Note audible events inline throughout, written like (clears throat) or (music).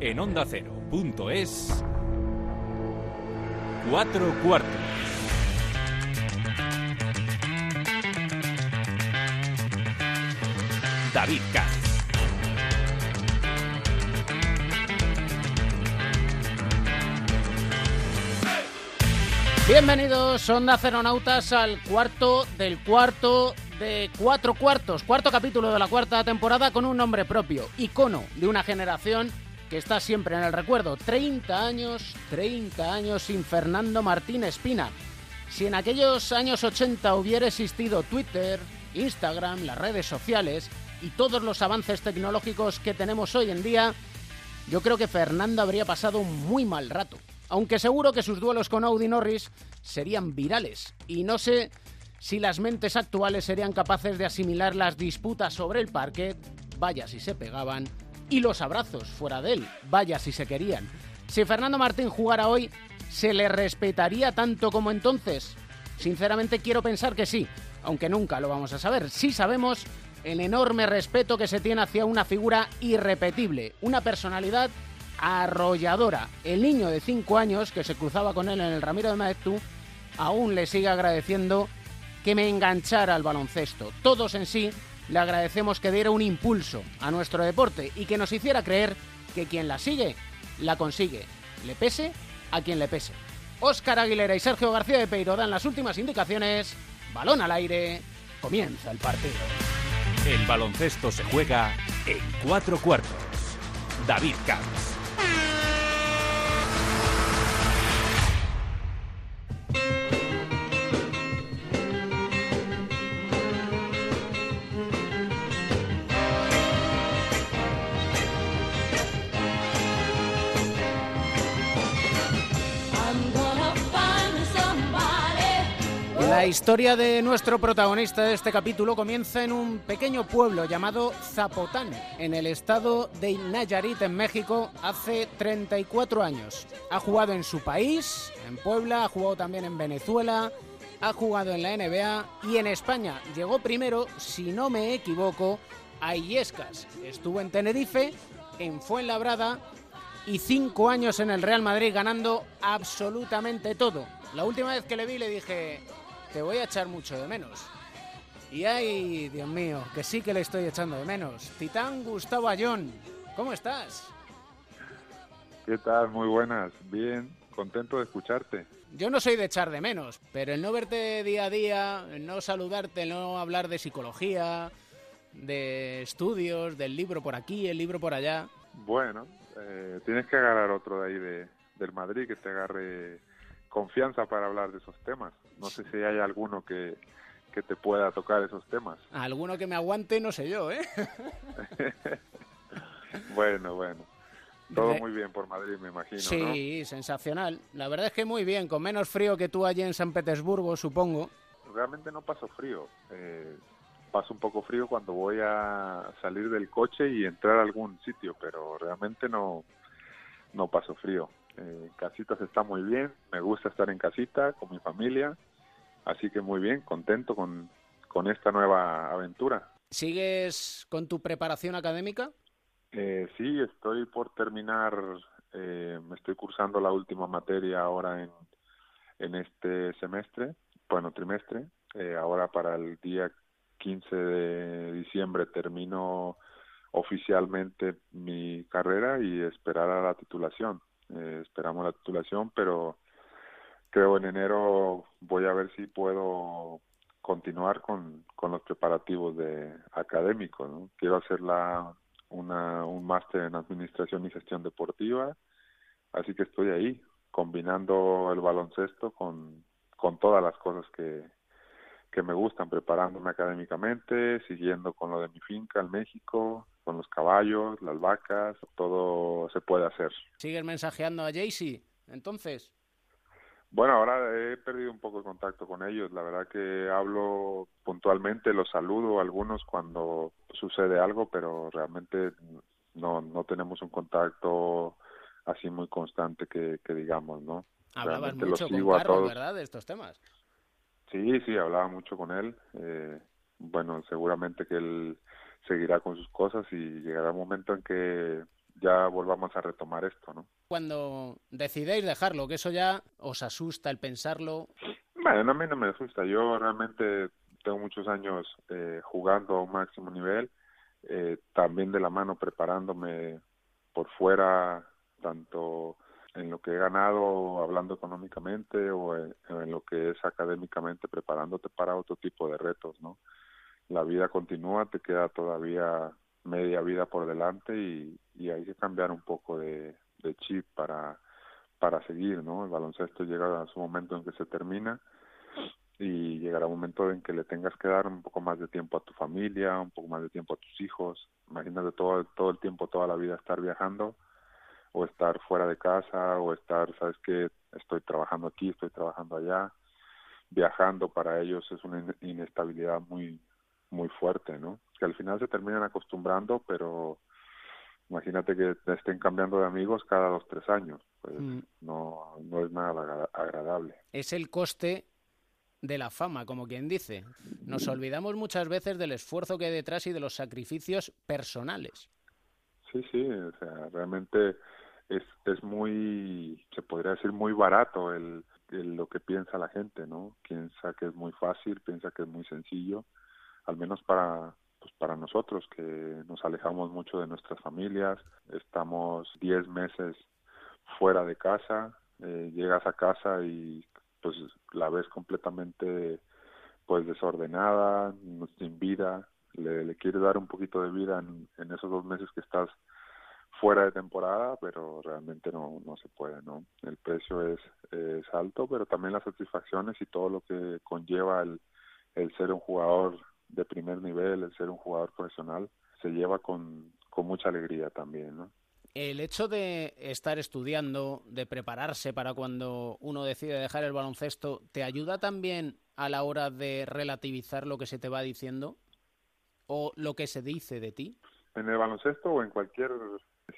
en onda es cuatro cuartos. David Katz. Bienvenidos, Onda Ceronautas, al cuarto del cuarto de cuatro cuartos, cuarto capítulo de la cuarta temporada con un nombre propio, icono de una generación que está siempre en el recuerdo. 30 años, 30 años sin Fernando Martín Espina. Si en aquellos años 80 hubiera existido Twitter, Instagram, las redes sociales y todos los avances tecnológicos que tenemos hoy en día, yo creo que Fernando habría pasado un muy mal rato. Aunque seguro que sus duelos con Audi Norris serían virales. Y no sé si las mentes actuales serían capaces de asimilar las disputas sobre el parquet, vaya si se pegaban, y los abrazos fuera de él, vaya si se querían. Si Fernando Martín jugara hoy, ¿se le respetaría tanto como entonces? Sinceramente quiero pensar que sí, aunque nunca lo vamos a saber. Sí sabemos el enorme respeto que se tiene hacia una figura irrepetible, una personalidad arrolladora. El niño de 5 años que se cruzaba con él en el Ramiro de Maeztu aún le sigue agradeciendo que me enganchara al baloncesto. Todos en sí le agradecemos que diera un impulso a nuestro deporte y que nos hiciera creer que quien la sigue, la consigue, le pese a quien le pese. Óscar Aguilera y Sergio García de Peiro dan las últimas indicaciones. Balón al aire, comienza el partido. El baloncesto se juega en cuatro cuartos. David Camps. La historia de nuestro protagonista de este capítulo comienza en un pequeño pueblo llamado Zapotán, en el estado de Nayarit, en México, hace 34 años. Ha jugado en su país, en Puebla, ha jugado también en Venezuela, ha jugado en la NBA y en España. Llegó primero, si no me equivoco, a Illescas. Estuvo en Tenerife, en Fuenlabrada y cinco años en el Real Madrid ganando absolutamente todo. La última vez que le vi le dije, te voy a echar mucho de menos. Y ay, Dios mío, que sí que le estoy echando de menos. Titán Gustavo Ayón, ¿cómo estás? ¿Qué tal? Muy buenas. Bien, contento de escucharte. Yo no soy de echar de menos, pero el no verte día a día, el no saludarte, el no hablar de psicología, de estudios, del libro por aquí, el libro por allá. Bueno, eh, tienes que agarrar otro de ahí de, del Madrid que te agarre confianza para hablar de esos temas. No sé si hay alguno que, que te pueda tocar esos temas. Alguno que me aguante, no sé yo, ¿eh? (laughs) bueno, bueno. Todo muy bien por Madrid, me imagino. Sí, sensacional. La verdad es que muy bien, con menos frío que tú allí en San Petersburgo, supongo. Realmente no paso frío. Eh, paso un poco frío cuando voy a salir del coche y entrar a algún sitio, pero realmente no, no paso frío. Eh, casitas está muy bien, me gusta estar en casita con mi familia, así que muy bien, contento con, con esta nueva aventura. ¿Sigues con tu preparación académica? Eh, sí, estoy por terminar, eh, me estoy cursando la última materia ahora en, en este semestre, bueno, trimestre, eh, ahora para el día 15 de diciembre termino oficialmente mi carrera y esperar a la titulación. Eh, esperamos la titulación, pero creo en enero voy a ver si puedo continuar con, con los preparativos de académicos. Quiero hacer la, una, un máster en administración y gestión deportiva, así que estoy ahí combinando el baloncesto con, con todas las cosas que, que me gustan, preparándome académicamente, siguiendo con lo de mi finca en México, con los caballos, las vacas, todo se puede hacer. ¿Sigues mensajeando a Jaycee entonces? Bueno, ahora he perdido un poco de contacto con ellos. La verdad que hablo puntualmente, los saludo a algunos cuando sucede algo, pero realmente no, no tenemos un contacto así muy constante que, que digamos, ¿no? Hablabas mucho con Carlos, ¿verdad? De estos temas. Sí, sí, hablaba mucho con él. Eh, bueno, seguramente que él seguirá con sus cosas y llegará un momento en que ya volvamos a retomar esto, ¿no? Cuando decidéis dejarlo, que eso ya os asusta el pensarlo. Bueno, a mí no me asusta. Yo realmente tengo muchos años eh, jugando a un máximo nivel, eh, también de la mano preparándome por fuera, tanto en lo que he ganado hablando económicamente o en, lo que es académicamente preparándote para otro tipo de retos, ¿no? La vida continúa, te queda todavía media vida por delante y, hay que cambiar un poco de, chip para, para seguir, ¿no? El baloncesto llega a su momento en que se termina y llegará un momento en que le tengas que dar un poco más de tiempo a tu familia, un poco más de tiempo a tus hijos. Imagínate todo, todo el tiempo, toda la vida estar viajando o estar fuera de casa o estar, sabes que estoy trabajando aquí, estoy trabajando allá. Viajando para ellos es una inestabilidad muy muy fuerte, ¿no? Que al final se terminan acostumbrando, pero imagínate que estén cambiando de amigos cada dos tres años, pues mm. no no es nada agradable. Es el coste de la fama, como quien dice. Nos olvidamos muchas veces del esfuerzo que hay detrás y de los sacrificios personales. Sí, sí, o sea, realmente es, es muy, se podría decir, muy barato el, lo que piensa la gente, ¿no? Piensa que es muy fácil, piensa que es muy sencillo, al menos para, pues para nosotros que nos alejamos mucho de nuestras familias, estamos 10 meses fuera de casa, eh, llegas a casa y pues la ves completamente pues desordenada, sin vida, le, le dar un poquito de vida en, en esos dos meses que estás fuera de temporada, pero realmente no, no se puede, ¿no? El precio es, es alto, pero también las satisfacciones y todo lo que conlleva el, el ser un jugador de primer nivel, el ser un jugador profesional, se lleva con, con mucha alegría también, ¿no? El hecho de estar estudiando, de prepararse para cuando uno decide dejar el baloncesto, ¿te ayuda también a la hora de relativizar lo que se te va diciendo o lo que se dice de ti? En el baloncesto o en cualquier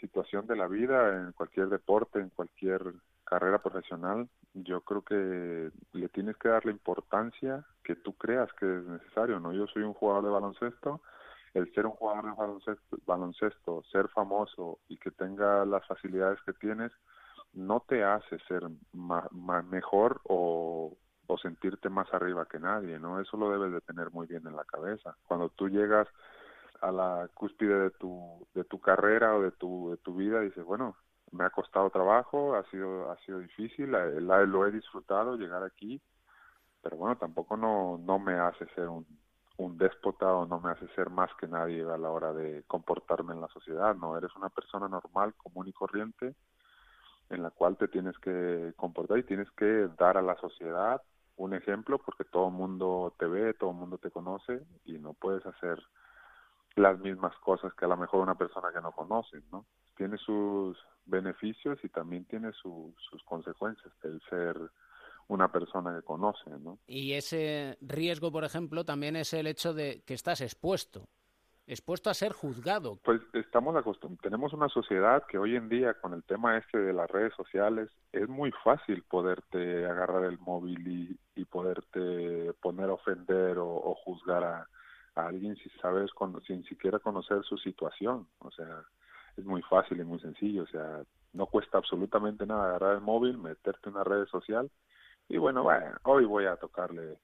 situación de la vida, en cualquier deporte, en cualquier carrera profesional, yo creo que le tienes que dar la importancia que tú creas que es necesario, ¿no? Yo soy un jugador de baloncesto, el ser un jugador de baloncesto, ser famoso y que tenga las facilidades que tienes, no te hace ser más, mejor o, o sentirte más arriba que nadie, ¿no? Eso lo debes de tener muy bien en la cabeza. Cuando tú llegas a la cúspide de tu, de tu carrera o de tu, de tu vida, dices, bueno, me ha costado trabajo, ha sido, ha sido difícil, lo he disfrutado llegar aquí, pero bueno, tampoco no, no me hace ser un, un déspota o no me hace ser más que nadie a la hora de comportarme en la sociedad, no, eres una persona normal, común y corriente, en la cual te tienes que comportar y tienes que dar a la sociedad un ejemplo porque todo el mundo te ve, todo el mundo te conoce y no puedes hacer las mismas cosas que a lo mejor una persona que no conoce, ¿no? Tiene sus beneficios y también tiene sus consecuencias el ser una persona que conoce, ¿no? Y ese riesgo, por ejemplo, también es el hecho de que estás expuesto, expuesto a ser juzgado. Pues estamos acostumbrados, tenemos una sociedad que hoy en día con el tema este de las redes sociales es muy fácil poderte agarrar el móvil y, y poderte poner a ofender o juzgar a, a alguien si sabes, sin siquiera conocer su situación. O sea, es muy fácil y muy sencillo. O sea, no cuesta absolutamente nada agarrar el móvil, meterte en una red social y bueno, bueno, hoy voy a tocarle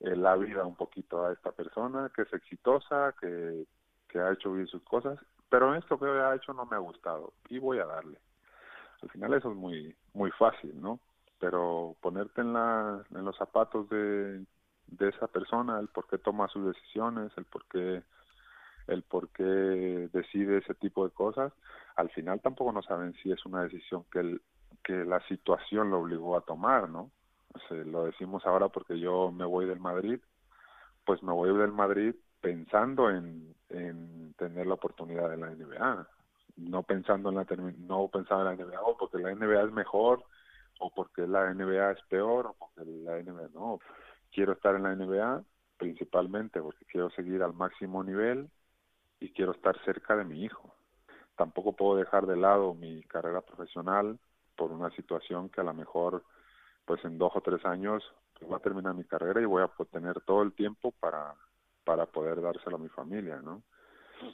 eh, la vida un poquito a esta persona que es exitosa, que, que ha hecho bien sus cosas, pero esto que ha hecho no me ha gustado y voy a darle. Al final eso es muy muy fácil, ¿no? Pero ponerte en la en los zapatos de de esa persona, el por qué toma sus decisiones, el por qué, el por qué decide ese tipo de cosas, al final tampoco no saben si es una decisión que, el, que la situación lo obligó a tomar, ¿no? lo decimos ahora porque yo me voy del Madrid, pues me voy del Madrid pensando en, en tener la oportunidad de la NBA, no pensando en la no pensando en la NBA o porque la NBA es mejor o porque la NBA es peor o porque la NBA no quiero estar en la NBA principalmente porque quiero seguir al máximo nivel y quiero estar cerca de mi hijo. Tampoco puedo dejar de lado mi carrera profesional por una situación que a lo mejor pues en dos o tres años pues, voy a terminar mi carrera y voy a tener todo el tiempo para para poder dárselo a mi familia, ¿no?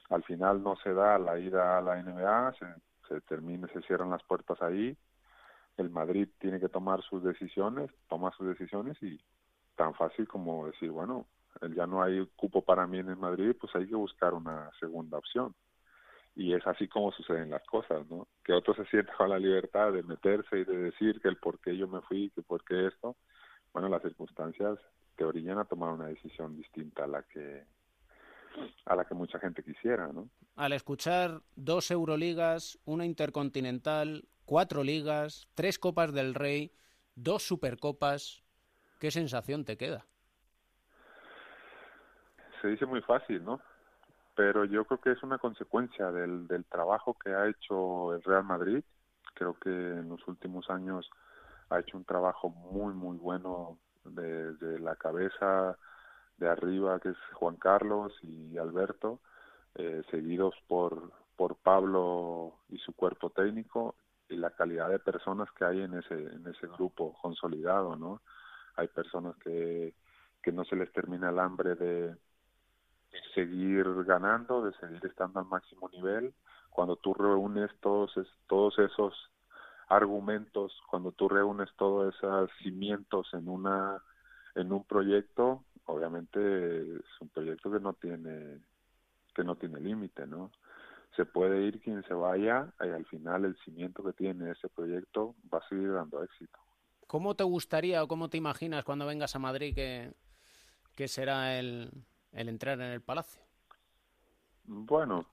Al final no se da la ida a la NBA, se, se termine, se cierran las puertas ahí, el Madrid tiene que tomar sus decisiones, toma sus decisiones y tan fácil como decir, bueno, ya no hay cupo para mí en el Madrid, pues hay que buscar una segunda opción. Y es así como suceden las cosas, ¿no? Que otros se sientan con la libertad de meterse y de decir que el por qué yo me fui, que por qué esto. Bueno, las circunstancias te orillan a tomar una decisión distinta a la que a la que mucha gente quisiera, ¿no? Al escuchar dos Euroligas, una Intercontinental, cuatro ligas, tres Copas del Rey, dos Supercopas, ¿qué sensación te queda? Se dice muy fácil, ¿no? Pero yo creo que es una consecuencia del, trabajo que ha hecho el Real Madrid. Creo que en los últimos años ha hecho un trabajo muy, muy bueno desde la cabeza de arriba, que es Juan Carlos y Alberto, eh, seguidos por, por Pablo y su cuerpo técnico, y la calidad de personas que hay en ese, en ese grupo consolidado, ¿no? Hay personas que, que no se les termina el hambre de seguir ganando, de seguir estando al máximo nivel. Cuando tú reúnes todos, todos esos argumentos, cuando tú reúnes todos esos cimientos en una en un proyecto, obviamente es un proyecto que no tiene que no tiene límite, ¿no? Se puede ir quien se vaya y al final el cimiento que tiene ese proyecto va a seguir dando éxito. ¿Cómo te gustaría o cómo te imaginas cuando vengas a Madrid que, que será el, el entrar en el Palacio? Bueno,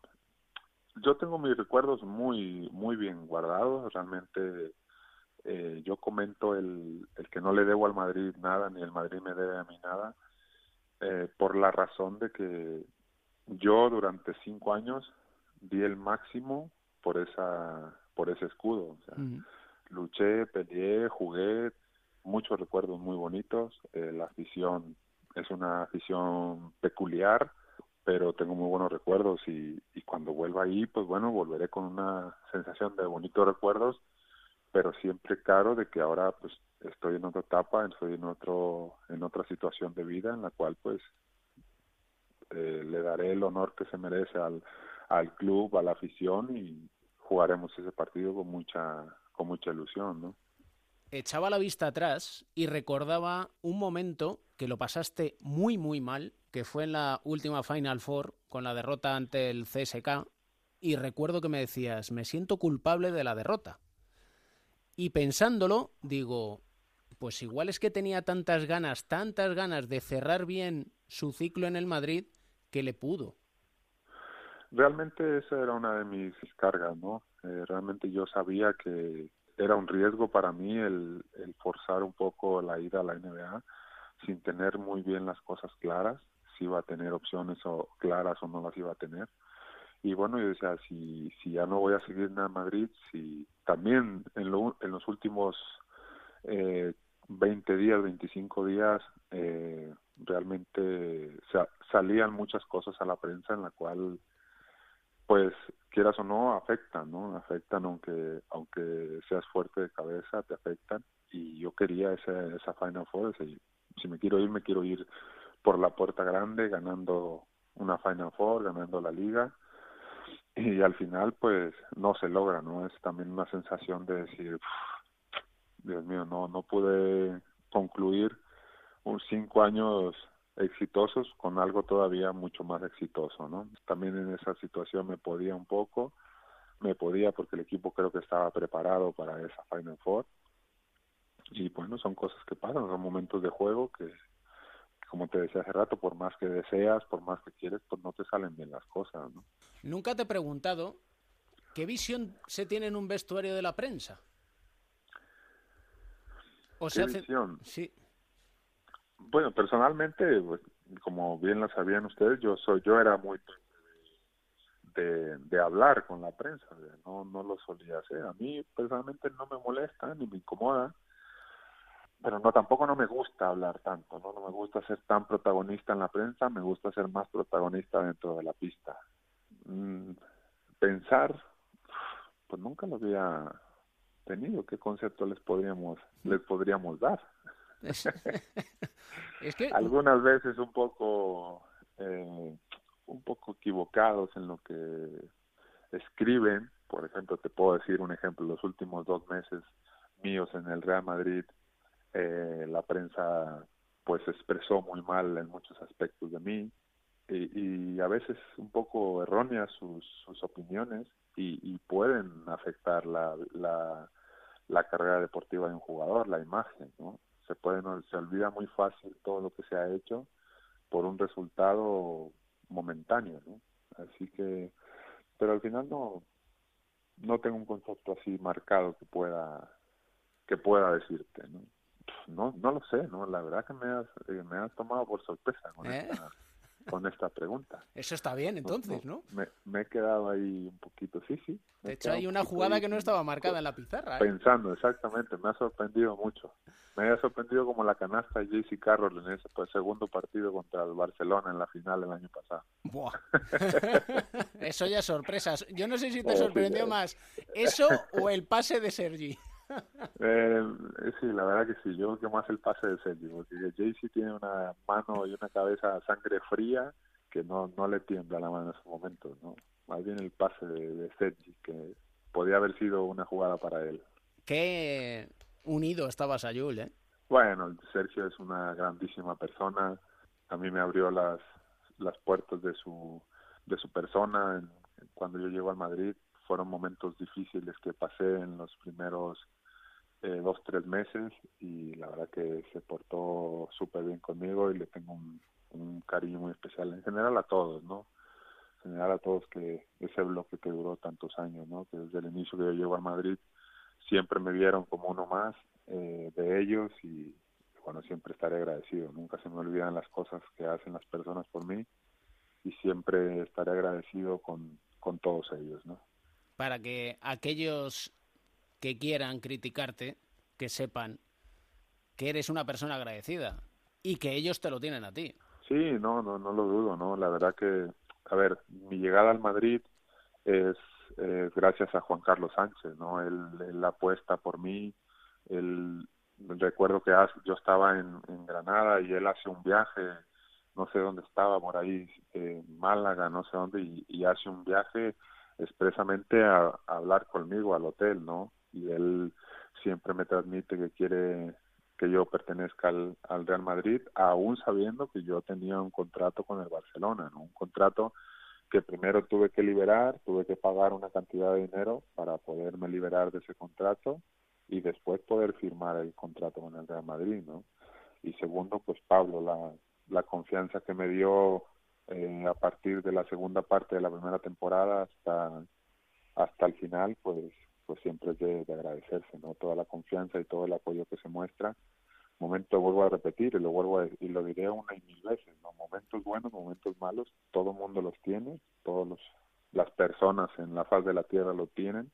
yo tengo mis recuerdos muy muy bien guardados, realmente eh, yo comento el, el que no le debo al Madrid nada, ni el Madrid me debe a mí nada, eh, por la razón de que yo durante cinco años di el máximo por esa por ese escudo. O sea, Luché, peleé, jugué, muchos recuerdos muy bonitos. Eh, la afición es una afición peculiar, pero tengo muy buenos recuerdos y, y cuando vuelva ahí, pues bueno, volveré con una sensación de bonitos recuerdos, pero siempre claro de que ahora pues estoy en otra etapa, estoy en otro en otra situación de vida en la cual pues eh, le daré el honor que se merece al, al club, a la afición y jugaremos ese partido con mucha con mucha ilusión, ¿no? Echaba la vista atrás y recordaba un momento que lo pasaste muy muy mal, que fue en la última Final Four con la derrota ante el CSK y recuerdo que me decías, "Me siento culpable de la derrota." Y pensándolo, digo, pues igual es que tenía tantas ganas, tantas ganas de cerrar bien su ciclo en el Madrid que le pudo. Realmente esa era una de mis cargas, ¿no? Eh, realmente yo sabía que era un riesgo para mí el, forzar un poco la ida a la NBA sin tener muy bien las cosas claras, si iba a tener opciones o claras o no las iba a tener. Y bueno yo decía si si ya no voy a seguir en Madrid si también en, lo, en los últimos eh, 20 días 25 días eh, realmente salían muchas cosas a la prensa en la cual pues quieras o no afectan no afectan aunque aunque seas fuerte de cabeza te afectan. Y yo quería esa esa final four si me quiero ir me quiero ir por la puerta grande ganando una final four ganando la liga. Y al final pues no se logra, ¿no? Es también una sensación de decir, Dios mío, no, no pude concluir un cinco años exitosos con algo todavía mucho más exitoso, ¿no? También en esa situación me podía un poco, me podía porque el equipo creo que estaba preparado para esa Final Four y bueno, son cosas que pasan, son momentos de juego que como te decía hace rato, por más que deseas, por más que quieres, pues no te salen bien las cosas, ¿no? Nunca te he preguntado qué visión se tiene en un vestuario de la prensa. O ¿Qué visión? Sí. Bueno, personalmente, pues, como bien lo sabían ustedes, yo soy, yo era muy de, de hablar con la prensa, no, no lo solía hacer. A mí personalmente no me molesta ni me incomoda pero no tampoco no me gusta hablar tanto, ¿no? No me gusta ser tan protagonista en la prensa, me gusta ser más protagonista dentro de la pista. Mm, pensar, pues nunca lo había tenido, ¿qué concepto les podríamos, les podríamos dar? (laughs) es que... Algunas veces un poco, eh, un poco equivocados en lo que escriben, por ejemplo, te puedo decir un ejemplo, los últimos dos meses míos en el Real Madrid, eh, la prensa pues expresó muy mal en muchos aspectos de mí. Y, a veces un poco erróneas sus, sus opiniones y, y pueden afectar la, la, la carrera deportiva de un jugador, la imagen, ¿no? Se puede, se olvida muy fácil todo lo que se ha hecho por un resultado momentáneo, ¿no? Así que, pero al final no, no tengo un concepto así marcado que pueda, que pueda decirte, ¿no? No, no lo sé, ¿no? La verdad que me has, eh, me has tomado por sorpresa con ¿Eh? esta con esta pregunta. Eso está bien, entonces, ¿no? Me, he quedado ahí un poquito, sí, sí. De hecho, hay una jugada que no estaba marcada en la pizarra. ¿eh? Pensando, exactamente, me ha sorprendido mucho. Me ha sorprendido como la canasta de JC Carroll en ese pues, segundo partido contra el Barcelona en la final el año pasado. Buah. (laughs) eso ya es sorpresa. Yo no sé si te sorprendió más eso o el pase de Sergi. (laughs) Eh, sí, la verdad que sí. Yo creo que más el pase de Sergi, porque Jaycee tiene una mano y una cabeza sangre fría que no, no le tiembla la mano en esos momentos, ¿no? Más bien el pase de, Sergi, que podía haber sido una jugada para él. Qué unido estaba Sayul, ¿eh? Bueno, Sergio es una grandísima persona. A mí me abrió las, las puertas de su, de su persona cuando yo llego al Madrid. Fueron momentos difíciles que pasé en los primeros eh, dos, tres meses y la verdad que se portó súper bien conmigo y le tengo un, cariño muy especial en general a todos, ¿no? En general a todos que ese bloque que duró tantos años, ¿no? Que desde el inicio que yo llego a Madrid siempre me vieron como uno más eh, de ellos y bueno, siempre estaré agradecido. Nunca se me olvidan las cosas que hacen las personas por mí y siempre estaré agradecido con, con todos ellos, ¿no? Para que aquellos que quieran criticarte, que sepan que eres una persona agradecida y que ellos te lo tienen a ti. Sí, no, no, no lo dudo, ¿no? La verdad que, a ver, mi llegada al Madrid es, gracias a Juan Carlos Sánchez, ¿no? Él, apuesta por mí, él, recuerdo que yo estaba en, Granada y él hace un viaje, no sé dónde estaba, por ahí, en Málaga, no sé dónde, y, hace un viaje expresamente a, hablar conmigo al hotel, ¿no? Y él siempre me transmite que quiere que yo pertenezca al, al, Real Madrid, aún sabiendo que yo tenía un contrato con el Barcelona, ¿no? un contrato que primero tuve que liberar, tuve que pagar una cantidad de dinero para poderme liberar de ese contrato y después poder firmar el contrato con el Real Madrid, ¿no? Y segundo, pues Pablo, la, la confianza que me dio eh, a partir de la segunda parte de la primera temporada hasta hasta el final, pues pues siempre es de, agradecerse, ¿no? Toda la confianza y todo el apoyo que se muestra. Momento, vuelvo a repetir y lo vuelvo y lo diré una y mil veces, ¿no? Momentos buenos, momentos malos, todo el mundo los tiene, todas las personas en la faz de la tierra lo tienen,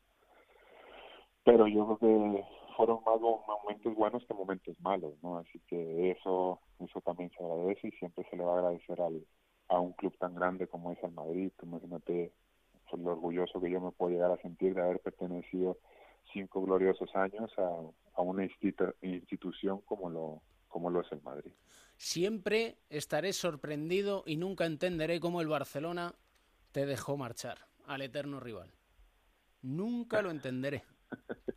pero yo creo que fueron más momentos buenos que momentos malos, ¿no? Así que eso, eso también se agradece y siempre se le va a agradecer al, a un club tan grande como es el Madrid, imagínate lo orgulloso que yo me puedo llegar a sentir de haber pertenecido cinco gloriosos años a, a una institución como lo, como lo es el Madrid. Siempre estaré sorprendido y nunca entenderé cómo el Barcelona te dejó marchar al eterno rival. Nunca lo entenderé. (laughs)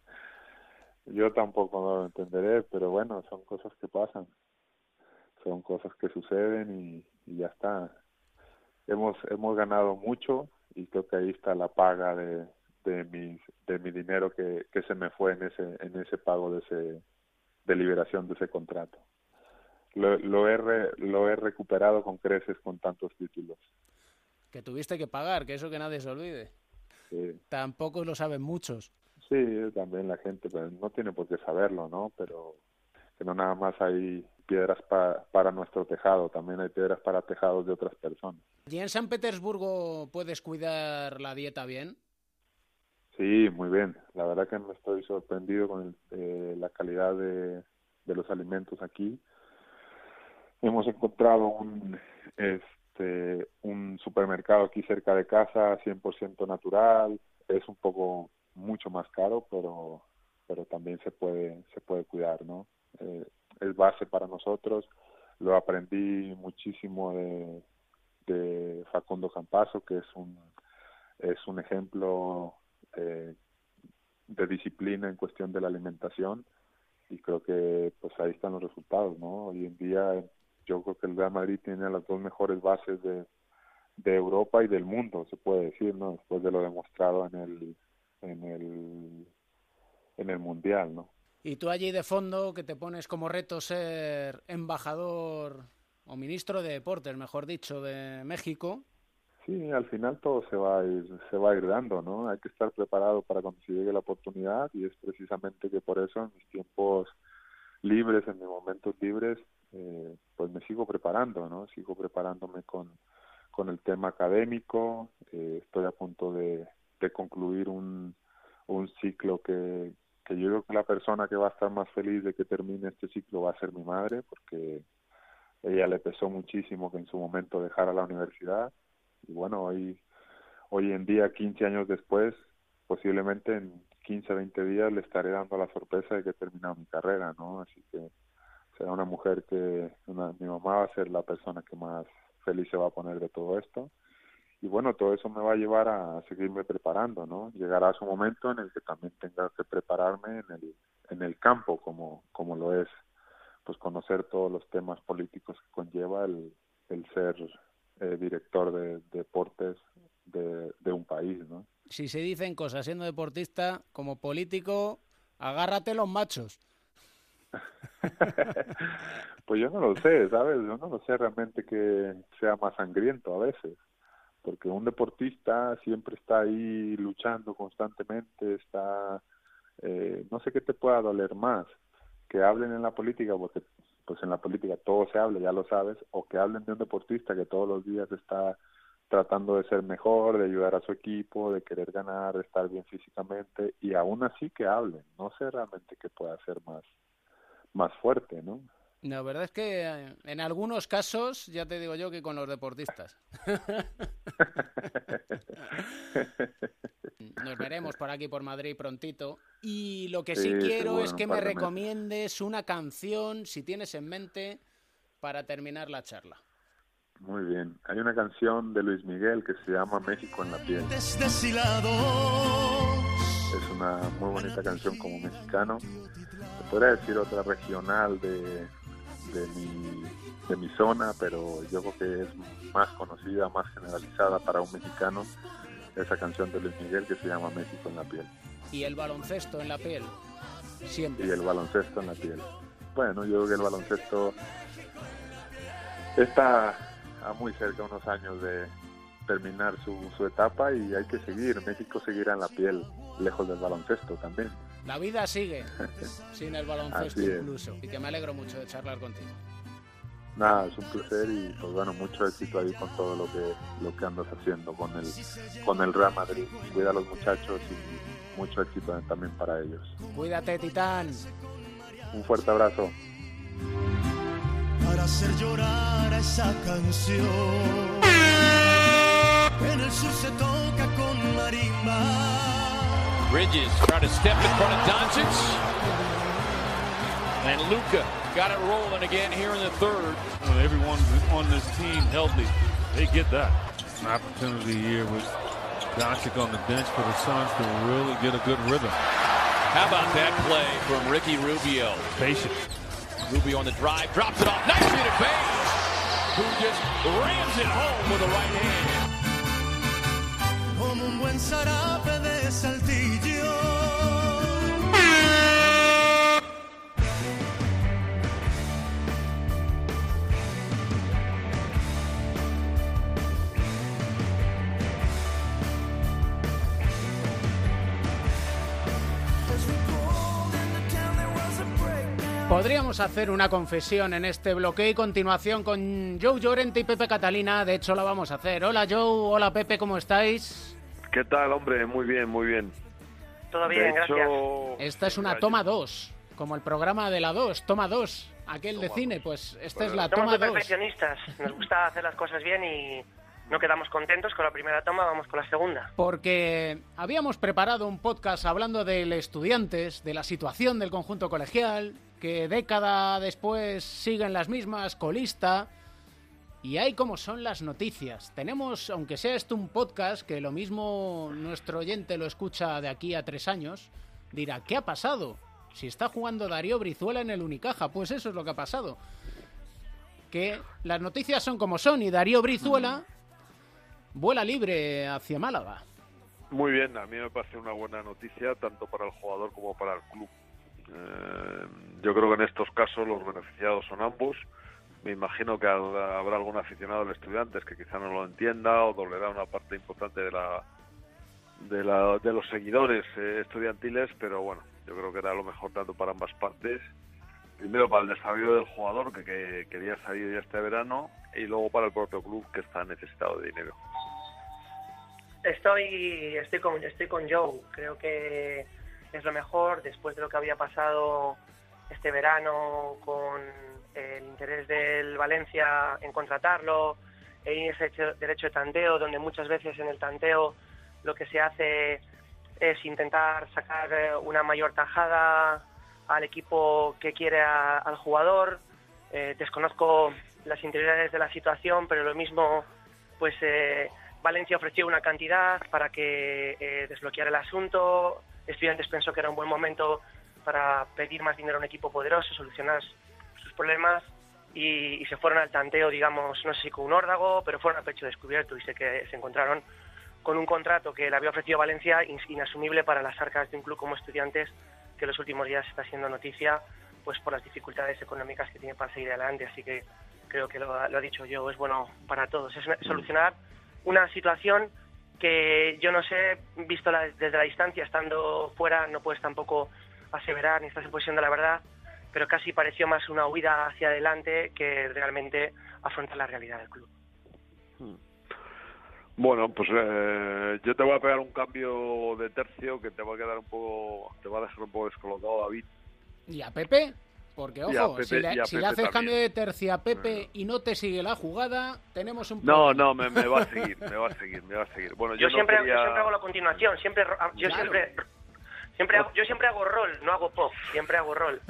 Yo tampoco lo entenderé, pero bueno, son cosas que pasan. Son cosas que suceden y, y ya está. Hemos, hemos ganado mucho, y creo que ahí está la paga de, de mi de mi dinero que, que se me fue en ese en ese pago de ese de liberación de ese contrato. Lo, lo he lo he recuperado con creces con tantos títulos. Que tuviste que pagar que eso que nadie se olvide. Sí. tampoco lo saben muchos. Sí también la gente pues, no tiene por qué saberlo no pero que no nada más hay piedras para nuestro tejado, también hay piedras para tejados de otras personas. ¿Y en San Petersburgo puedes cuidar la dieta bien? Sí, muy bien. La verdad que me estoy sorprendido con eh, la calidad de, los alimentos aquí. Hemos encontrado un, este, un supermercado aquí cerca de casa, 100% natural. Es un poco mucho más caro, pero pero también se puede se puede cuidar, ¿no? Eh, es base para nosotros. Lo aprendí muchísimo de, de Facundo Campazo, que es un, es un ejemplo eh, de disciplina en cuestión de la alimentación y creo que pues ahí están los resultados, ¿no? Hoy en día yo creo que el Real Madrid tiene las dos mejores bases de, de Europa y del mundo, se puede decir, ¿no? Después de lo demostrado en el en el en el mundial, ¿no? Y tú allí de fondo que te pones como reto ser embajador o ministro de deportes, mejor dicho, de México. Sí, al final todo se va a ir, se va ir dando, ¿no? Hay que estar preparado para cuando se llegue la oportunidad y es precisamente que por eso en mis tiempos libres, en mis momentos libres, eh, pues me sigo preparando, ¿no? Sigo preparándome con, con el tema académico, eh, estoy a punto de, de concluir un, un ciclo que, que yo creo que la persona que va a estar más feliz de que termine este ciclo va a ser mi madre, porque ella le pesó muchísimo que en su momento dejara la universidad y bueno, hoy, hoy en día, 15 años después, posiblemente en 15, 20 días le estaré dando la sorpresa de que he terminado mi carrera, ¿no? Así que será una mujer que, una, mi mamá va a ser la persona que más feliz se va a poner de todo esto. Y bueno, todo eso me va a llevar a seguirme preparando, ¿no? Llegará su momento en el que también tenga que prepararme en el, en el campo, como, como lo es, pues conocer todos los temas políticos que conlleva el, el ser eh, director de, deportes de, de un país, ¿no? Si se dicen cosas siendo deportista, como político, agárrate los machos. (laughs) pues yo no lo sé, ¿sabes? Yo no lo sé realmente que sea más sangriento a veces, porque un deportista siempre está ahí luchando constantemente, está, eh, no sé qué te pueda doler más, que hablen en la política, porque pues en la política todo se habla, ya lo sabes, o que hablen de un deportista que todos los días está tratando de ser mejor, de ayudar a su equipo, de querer ganar, de estar bien físicamente, y aún así que hablen, no sé realmente qué pueda ser más más fuerte, ¿no? La verdad es que eh, en algunos casos, ya te digo yo que con los deportistas. (laughs) Nos veremos por aquí, por Madrid, prontito. Y lo que sí, Sí, quiero es que me recomiendes una canción, si tienes en mente, para terminar la charla. Muy bien. Hay una canción de Luis Miguel que se llama México en la piel. Es una muy bonita canción como mexicano. Se podría decir otra regional de, de, mi, de mi zona, pero yo creo que es más conocida, más generalizada para un mexicano, esa canción de Luis Miguel que se llama México en la piel. Y el baloncesto en la piel. Siempre. y el baloncesto en la piel. Bueno, yo creo que el baloncesto está a muy cerca, unos años de terminar su, su etapa y hay que seguir. México seguirá en la piel, lejos del baloncesto también. La vida sigue sin el baloncesto incluso. Y que me alegro mucho de charlar contigo. Nada, es un placer y pues bueno, mucho éxito ahí con todo lo que lo que andas haciendo con el con el Real Madrid. Cuida a los muchachos y mucho éxito también para ellos. Cuídate, Titán. Un fuerte abrazo. para hacer llorar a esa canción. En el sur se toca con marimba. Bridges trying to step in front of Doncic. And Luca got it rolling again here in the third. When everyone on this team healthy, they get that. An opportunity here with Doncic on the bench for the Suns to really get a good rhythm. How about that play from Ricky Rubio? Patience. Rubio on the drive, drops it off nicely to Page, who just rams it home with a right hand. Saltillo. Podríamos hacer una confesión en este bloque y continuación con Joe Llorente y Pepe Catalina. De hecho, la vamos a hacer. Hola Joe, hola Pepe, ¿cómo estáis? ¿Qué tal, hombre? Muy bien, muy bien. Todo bien, de hecho, gracias. Esta es una toma 2, como el programa de la 2, toma 2, aquel de cine. Pues esta es la Somos toma muy 2. perfeccionistas. Nos gusta hacer las cosas bien y no quedamos contentos con la primera toma, vamos con la segunda. Porque habíamos preparado un podcast hablando del estudiantes, de la situación del conjunto colegial, que década después siguen las mismas, colista. Y hay como son las noticias. Tenemos, aunque sea esto un podcast, que lo mismo nuestro oyente lo escucha de aquí a tres años, dirá, ¿qué ha pasado? Si está jugando Darío Brizuela en el Unicaja, pues eso es lo que ha pasado. Que las noticias son como son y Darío Brizuela vuela libre hacia Málaga. Muy bien, a mí me parece una buena noticia tanto para el jugador como para el club. Eh, yo creo que en estos casos los beneficiados son ambos. Me imagino que habrá algún aficionado de estudiantes que quizá no lo entienda o dolerá una parte importante de la de, la, de los seguidores eh, estudiantiles, pero bueno, yo creo que era lo mejor tanto para ambas partes. Primero para el desarrollo del jugador que, que quería salir ya este verano y luego para el propio club que está necesitado de dinero. Estoy, estoy con, estoy con Joe. Creo que es lo mejor después de lo que había pasado este verano con el interés del Valencia en contratarlo, en ese derecho de tanteo, donde muchas veces en el tanteo lo que se hace es intentar sacar eh, una mayor tajada al equipo que quiere al jugador. Eh, desconozco las interioridades de la situación, pero lo mismo, pues eh, Valencia ofreció una cantidad para que eh, desbloqueara el asunto. Estudiantes pensó que era un buen momento para pedir más dinero a un equipo poderoso, solucionar sus problemas y, se fueron al tanteo, digamos, no sé si con un órdago, pero fueron a pecho descubierto y sé que se encontraron con un contrato que le había ofrecido Valencia inasumible para las arcas de un club como Estudiantes, que en los últimos días está siendo noticia pues por las dificultades económicas que tiene para seguir adelante. Así que creo que lo, lo ha dicho yo, es bueno para todos. Es solucionar una situación que yo no sé, visto desde la distancia, estando fuera, no puedes tampoco aseverar ni estás en posición de la verdad, pero casi pareció más una huida hacia adelante que realmente afrontar la realidad del club. Hmm. Bueno, pues eh, yo te voy a pegar un cambio de tercio que te va a quedar un poco, te va a dejar un poco descolocado, David. ¿Y a Pepe? Porque, ojo, si, le, haces cambio de tercia a Pepe y no te sigue la jugada, tenemos un No, no, me, va a (laughs) seguir, me va a seguir, me va a seguir. Bueno, yo, siempre, yo siempre hago la continuación, siempre, yo siempre, yo siempre hago rol, no hago pop, siempre hago rol.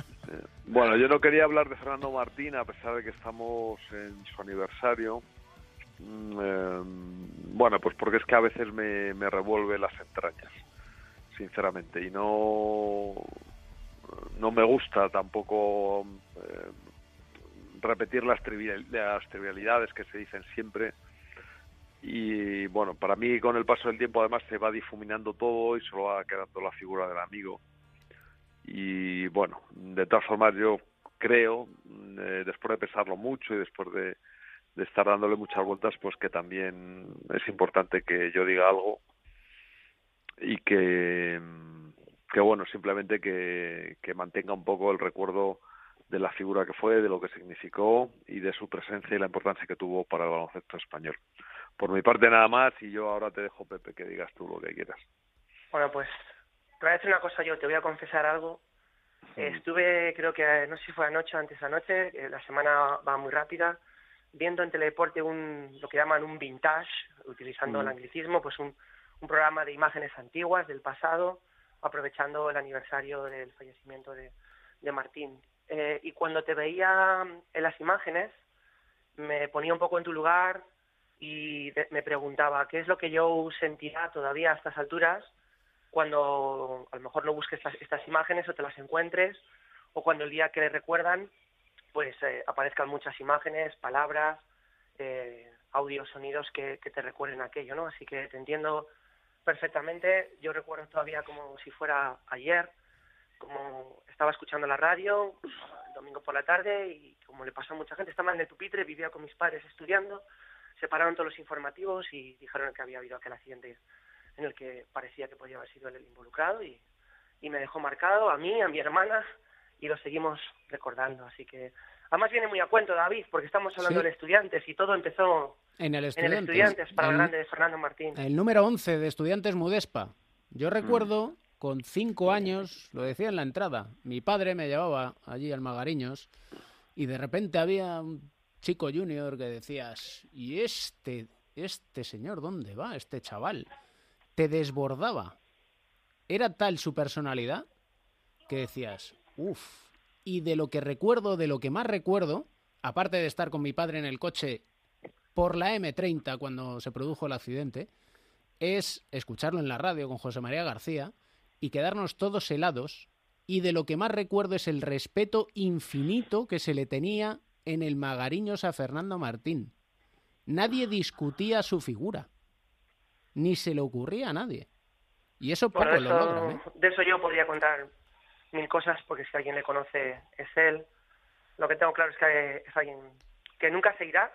Bueno, yo no quería hablar de Fernando Martín a pesar de que estamos en su aniversario. Mm, em, bueno, pues porque es que a veces me, me revuelve las entrañas, sinceramente, y no no me gusta tampoco eh, repetir las, las trivialidades que se dicen siempre y bueno, para mí con el paso del tiempo además se va difuminando todo y solo va quedando la figura del amigo y bueno, de todas formas yo creo, eh, después de pesarlo mucho y después de, estar dándole muchas vueltas, pues que también es importante que yo diga algo y que que bueno, simplemente que, que mantenga un poco el recuerdo de la figura que fue, de lo que significó y de su presencia y la importancia que tuvo para el baloncesto español. Por mi parte nada más y yo ahora te dejo, Pepe, que digas tú lo que quieras. Bueno, pues te voy a decir una cosa yo, te voy a confesar algo. Estuve, creo que no sé si fue anoche o antes de anoche, eh, la semana va muy rápida, viendo en Teledeporte un, lo que llaman un vintage, utilizando el anglicismo, pues un, un programa de imágenes antiguas del pasado, aprovechando el aniversario del fallecimiento de, de Martín. Eh, y cuando te veía en las imágenes, me ponía un poco en tu lugar y me preguntaba qué es lo que yo sentirá todavía a estas alturas cuando a lo mejor no busques estas, imágenes o te las encuentres o cuando el día que le recuerdan pues eh, aparezcan muchas imágenes, palabras, eh, audios, sonidos que, te recuerden aquello, ¿no? Así que te entiendo perfectamente. Yo recuerdo todavía como si fuera ayer, como estaba escuchando la radio el domingo por la tarde y como le pasó a mucha gente, estaba en el pupitre, vivía con mis padres estudiando, se pararon todos los informativos y dijeron que había habido aquel accidente en el que parecía que podía haber sido él el involucrado y, y me dejó marcado a mí, a mi hermana y lo seguimos recordando. Así que además viene muy a cuento, David, porque estamos hablando de estudiantes y todo empezó en el Estudiantes. para el, grande de Fernando Martín. El número 11 de Estudiantes Mudespa. Yo recuerdo, con cinco años, lo decía en la entrada, mi padre me llevaba allí al Magariños y de repente había un chico junior que decías, ¿y este, este señor dónde va? Este chaval. Te desbordaba. Era tal su personalidad que decías, uff. Y de lo que recuerdo, de lo que más recuerdo, aparte de estar con mi padre en el coche por la M30 cuando se produjo el accidente es escucharlo en la radio con José María García y quedarnos todos helados y de lo que más recuerdo es el respeto infinito que se le tenía en el Magariños a Fernando Martín. Nadie discutía su figura, ni se le ocurría a nadie. Y eso poco Bueno, lo eso- logran, ¿eh? De eso yo podría contar mil cosas, porque si alguien le conoce es él. Lo que tengo claro es que es alguien que nunca se irá,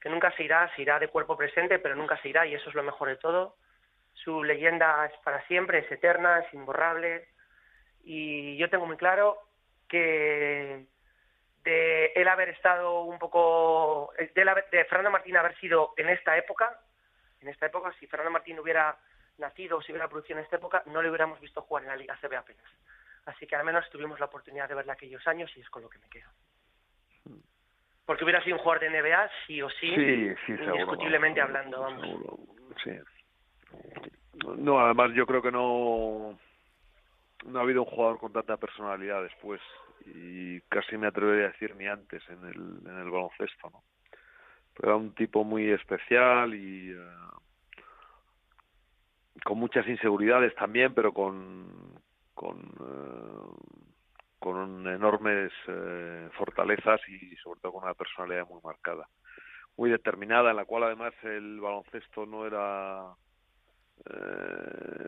que nunca se irá, se irá de cuerpo presente, pero nunca se irá, y eso es lo mejor de todo. Su leyenda es para siempre, es eterna, es imborrable, y yo tengo muy claro que de él haber estado un poco, de, haber- de Fernando Martín haber sido en esta época, en esta época, si Fernando Martín hubiera nacido o si hubiera producido en esta época, no le hubiéramos visto jugar en la Liga CB apenas. Así que al menos tuvimos la oportunidad de verla aquellos años y es con lo que me quedo. Porque hubiera sido un jugador de NBA, sí o sí, Sí, sí, indiscutiblemente hablando, vamos. seguro, sí. No, además yo creo que no no ha habido un jugador con tanta personalidad después y casi me atrevería a decir ni antes en el, en el baloncesto, ¿no? Pero era un tipo muy especial y eh, con muchas inseguridades también, pero con con con enormes eh, fortalezas y sobre todo con una personalidad muy marcada, muy determinada, en la cual además el baloncesto no era,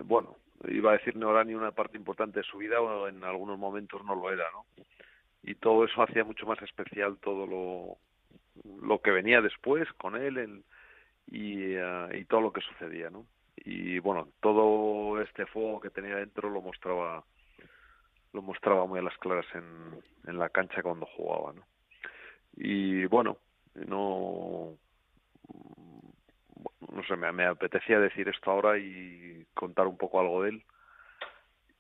bueno, iba a decir no era ni una parte importante de su vida o en algunos momentos no lo era, ¿no? Y todo eso hacía mucho más especial todo lo, lo que venía después con él y, eh, y todo lo que sucedía, ¿no? Y bueno, todo este fuego que tenía dentro lo mostraba lo mostraba muy a las claras en, en la cancha cuando jugaba, ¿no? Y bueno, no no sé, me, me apetecía decir esto ahora y contar un poco algo de él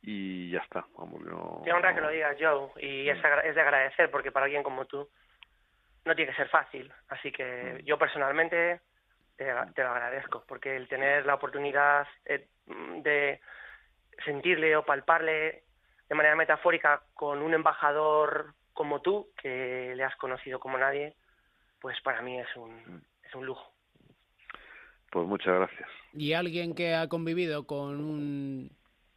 y ya está, vamos, no, Qué honra que lo digas, Joe, y es, agra- es de agradecer porque para alguien como tú no tiene que ser fácil. Así que yo personalmente te, te lo agradezco porque el tener la oportunidad eh, de sentirle o palparle de manera metafórica con un embajador como tú, que le has conocido como nadie, pues para mí es un, es un lujo. Pues muchas gracias. Y alguien que ha convivido con un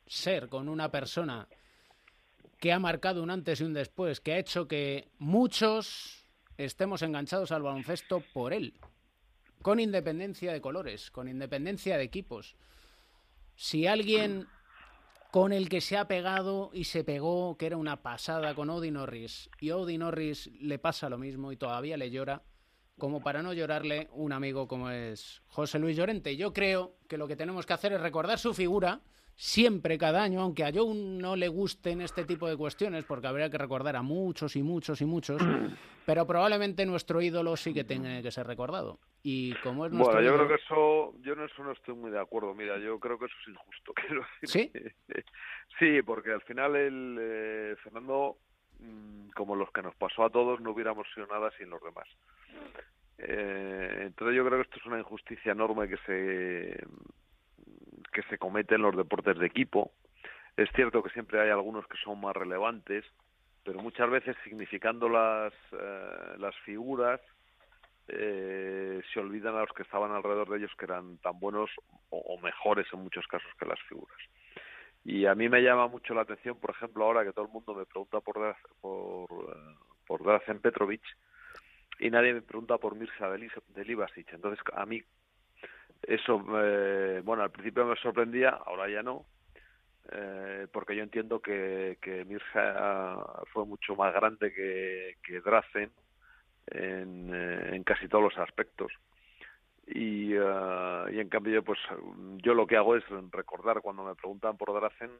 ser, con una persona que ha marcado un antes y un después, que ha hecho que muchos estemos enganchados al baloncesto por él, con independencia de colores, con independencia de equipos. Si alguien con el que se ha pegado y se pegó, que era una pasada con Odi Norris, y a Odi Norris le pasa lo mismo y todavía le llora, como para no llorarle un amigo como es José Luis Llorente. Yo creo que lo que tenemos que hacer es recordar su figura siempre, cada año, aunque a Joe no le gusten este tipo de cuestiones, porque habría que recordar a muchos y muchos y muchos, (clears throat) pero probablemente nuestro ídolo sí que tenga que ser recordado. Y como es nuestro Bueno, yo ídolo- creo que eso, yo en eso no estoy muy de acuerdo. Mira, yo creo que eso es injusto. (laughs) Quiero decir. ¿Sí? (laughs) sí, porque al final el eh, Fernando, mm, como los que nos pasó a todos, no hubiéramos sido nada sin los demás. Eh, entonces yo creo que esto es una injusticia enorme que se que se comete en los deportes de equipo. Es cierto que siempre hay algunos que son más relevantes, pero muchas veces significando las eh, las figuras eh, se olvidan a los que estaban alrededor de ellos que eran tan buenos o, o mejores en muchos casos que las figuras. Y a mí me llama mucho la atención, por ejemplo, ahora que todo el mundo me pregunta por por, eh, por Drazen Petrovic y nadie me pregunta por Mirza Delibasic. Entonces, a mí eso, eh, bueno, al principio me sorprendía, ahora ya no, eh, porque yo entiendo que, que Mirza fue mucho más grande que, que Drazen en, eh, en casi todos los aspectos. Y, eh, y en cambio, pues yo lo que hago es recordar, cuando me preguntan por Drazen,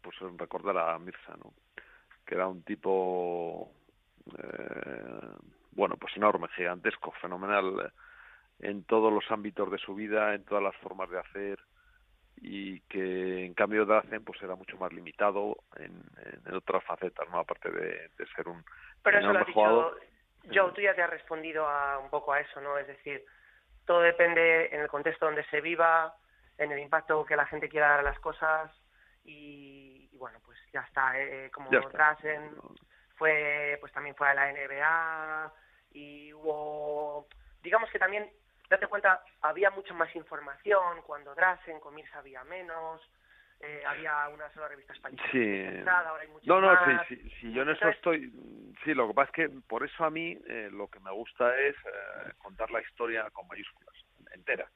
pues recordar a Mirza, ¿no? Que era un tipo, eh, bueno, pues enorme, gigantesco, fenomenal eh, en todos los ámbitos de su vida, en todas las formas de hacer, y que en cambio Drazen pues era mucho más limitado en, en otras facetas, ¿no? Aparte de, de ser un Pero eso lo has dicho. Joe, tú ya te has respondido a, un poco a eso, ¿no? Es decir, todo depende en el contexto donde se viva, en el impacto que la gente quiera dar a las cosas y, y bueno, pues ya está, eh, como Ya está. Drazen fue, pues también fue a la NBA y hubo digamos que también, date cuenta, había mucha más información cuando Drasen, con Mirza había menos, eh, había una sola revista española. Sí. ahora hay muchas No, no, más. sí, sí, sí, yo en eso estoy. Sí, lo que pasa es que por eso a mí eh, lo que me gusta es eh, contar la historia con mayúsculas, entera.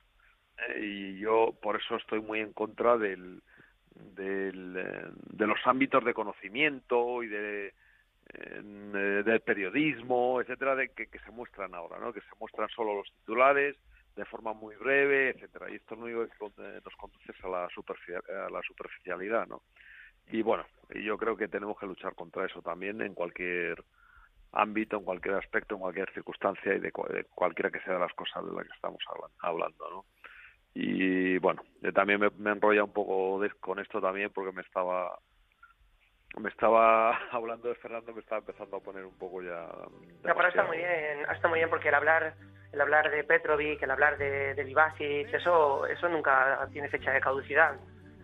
Eh, y yo por eso estoy muy en contra del, del, eh, de los ámbitos de conocimiento y de del periodismo, etcétera, de que, que se muestran ahora, ¿no? Que se muestran solo los titulares de forma muy breve, etcétera. Y esto es lo único que nos conduce a la, superficie- a la superficialidad, ¿no? Y bueno, yo creo que tenemos que luchar contra eso también en cualquier ámbito, en cualquier aspecto, en cualquier circunstancia y de, de cualquiera que sea las cosas de las que estamos hablan- hablando, ¿no? Y bueno, yo también me, me enrolla un poco de- con esto también porque me estaba me estaba (laughs) hablando de Fernando, me estaba empezando a poner un poco ya. No, pero está muy bien, está muy bien porque el hablar, el hablar de Petrovic, el hablar de, de Livasic, eso, eso nunca tiene fecha de caducidad.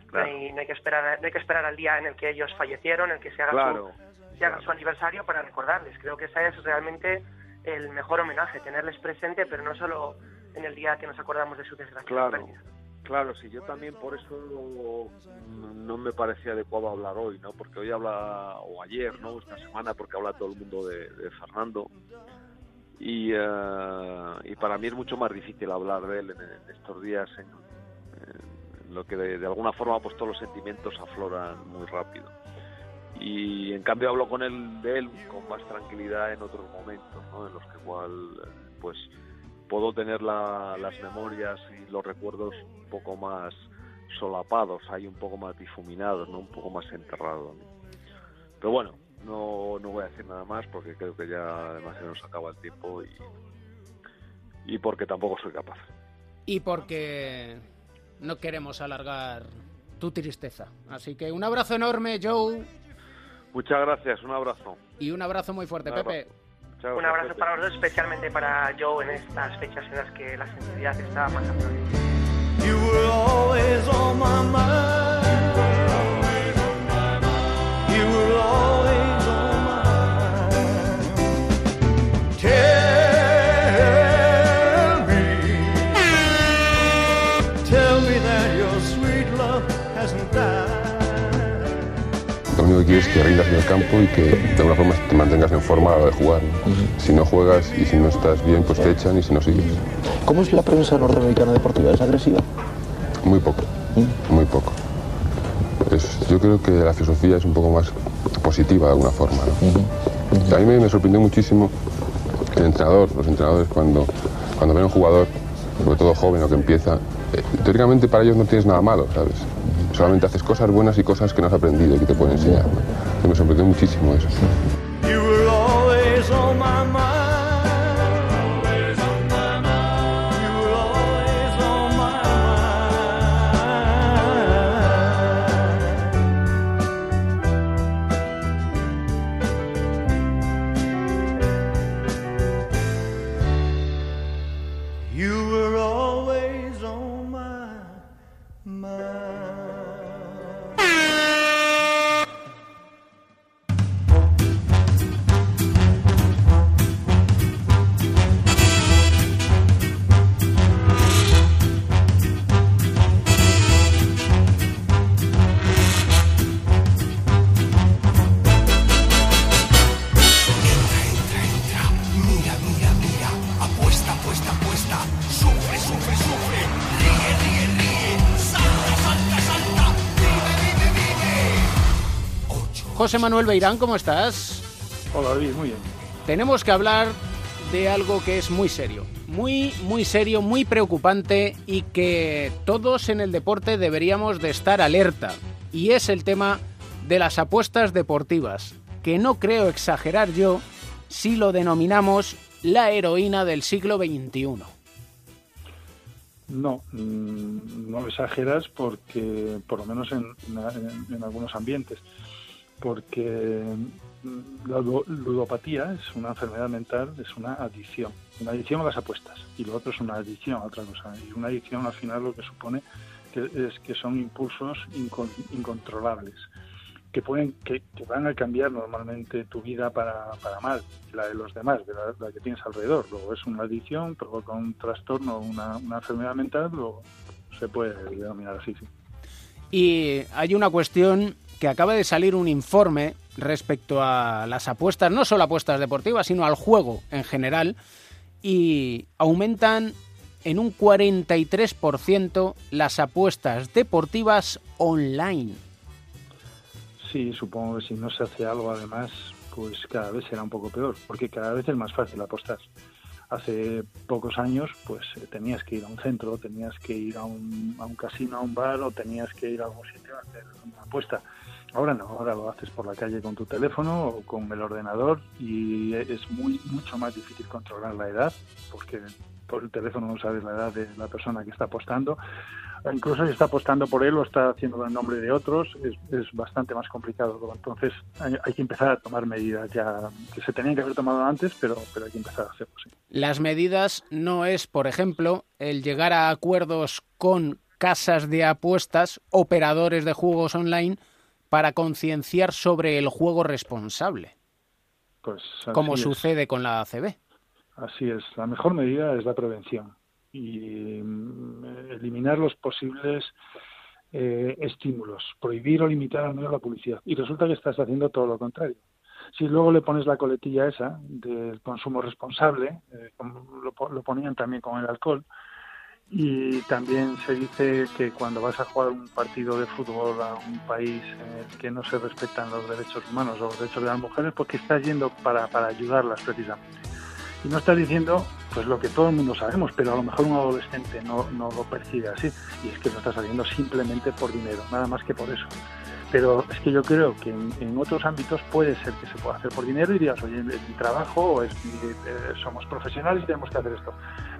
Claro. No, hay, no hay que esperar, no hay que esperar al día en el que ellos fallecieron, en el que se haga, Claro, su, se haga su aniversario para recordarles. Creo que ese es realmente el mejor homenaje, tenerles presente, pero no solo en el día que nos acordamos de su desgracia. Claro, claro, sí, yo también por eso no me parecía adecuado hablar hoy, ¿no? Porque hoy habla, o ayer, ¿no? Esta semana, porque habla todo el mundo de, de Fernando. Y, eh, y para mí es mucho más difícil hablar de él en, estos días, en, lo que de, alguna forma pues todos los sentimientos afloran muy rápido. Y en cambio hablo con él de él con más tranquilidad en otros momentos, ¿no? En los que igual, pues puedo tener la- las memorias y los recuerdos un poco más solapados, hay un poco más difuminados, ¿no? un poco más enterrados. Pero bueno, no, no voy a decir nada más porque creo que ya además se nos acaba el tiempo y, y porque tampoco soy capaz. Y porque no queremos alargar tu tristeza. Así que un abrazo enorme, Joe, Muchas gracias, un abrazo. y un abrazo muy fuerte, Pepe. Chao, Un abrazo Pepe. para los dos, especialmente para Joe en estas fechas en las que la sensibilidad está más a que rindas en el campo y que de alguna forma te mantengas en forma a la hora de jugar. ¿no? Si no juegas y si no estás bien, pues te echan y si no sigues. ¿Cómo es la prensa norteamericana deportiva? ¿Es agresiva? Muy poco, muy poco. Es- yo creo que la filosofía es un poco más positiva de alguna forma. ¿no? A mí me, me sorprendió muchísimo el entrenador, los entrenadores cuando, cuando ven a un jugador, sobre todo joven o que empieza, eh, teóricamente para ellos no tienes nada malo, ¿sabes? Solamente haces cosas buenas y cosas que no has aprendido y que te pueden enseñar. me sorprendió muchísimo eso. José Manuel Beirán, ¿cómo estás? Hola David, muy bien. Tenemos que hablar de algo que es muy serio, muy, muy serio, muy preocupante y que todos en el deporte deberíamos de estar alerta. Y es el tema de las apuestas deportivas, que no creo exagerar yo si lo denominamos la heroína del siglo XXI. No, mm, no exageras porque, por lo menos en, en- en algunos ambientes, porque mm, la lu- ludopatía es una enfermedad mental, es una adicción, una adicción a las apuestas, y lo otro es una adicción a otra cosa. Y una adicción al final lo que supone que es que son impulsos incon- incontrolables. que pueden que, que, van a cambiar normalmente tu vida para, para mal, la de los demás, de la, que tienes alrededor. Luego es una adicción, provoca un trastorno, una, una enfermedad mental, luego se puede denominar así, sí. Y hay una cuestión que acaba de salir un informe respecto a las apuestas, no solo apuestas deportivas, sino al juego en general, y aumentan en un 43% las apuestas deportivas online. Sí, supongo que si no se hace algo además, pues cada vez será un poco peor, porque cada vez es más fácil apostar. Hace pocos años, pues tenías que ir a un centro, tenías que ir a un, a un casino, a un bar o tenías que ir a algún sitio a hacer una apuesta. Ahora no, ahora lo haces por la calle con tu teléfono o con el ordenador y es muy mucho más difícil controlar la edad, porque por el teléfono no sabes la edad de la persona que está apostando. Incluso si está apostando por él o está haciendo en nombre de otros, es, es bastante más complicado. Entonces hay, hay, que empezar a tomar medidas ya que se tenían que haber tomado antes, pero, pero hay que empezar a hacerlo. Sí. Las medidas no es, por ejemplo, el llegar a acuerdos con casas de apuestas, operadores de juegos online, para concienciar sobre el juego responsable, pues como es. sucede con la ACB. Así es, la mejor medida es la prevención y eliminar los posibles eh, estímulos, prohibir o limitar al menos la publicidad. Y resulta que estás haciendo todo lo contrario. Si luego le pones la coletilla esa del consumo responsable, eh, lo ponían también con el alcohol, y también se dice que cuando vas a jugar un partido de fútbol a un país en el que no se respetan los derechos humanos o los derechos de las mujeres, porque estás yendo para, para ayudarlas precisamente. Y no estás diciendo pues lo que todo el mundo sabemos, pero a lo mejor un adolescente no, no lo percibe así, y es que lo estás haciendo simplemente por dinero, nada más que por eso. Pero es que yo creo que en, en, otros ámbitos puede ser que se pueda hacer por dinero y dirías, oye, es mi trabajo, es mi, eh, somos profesionales y tenemos que hacer esto.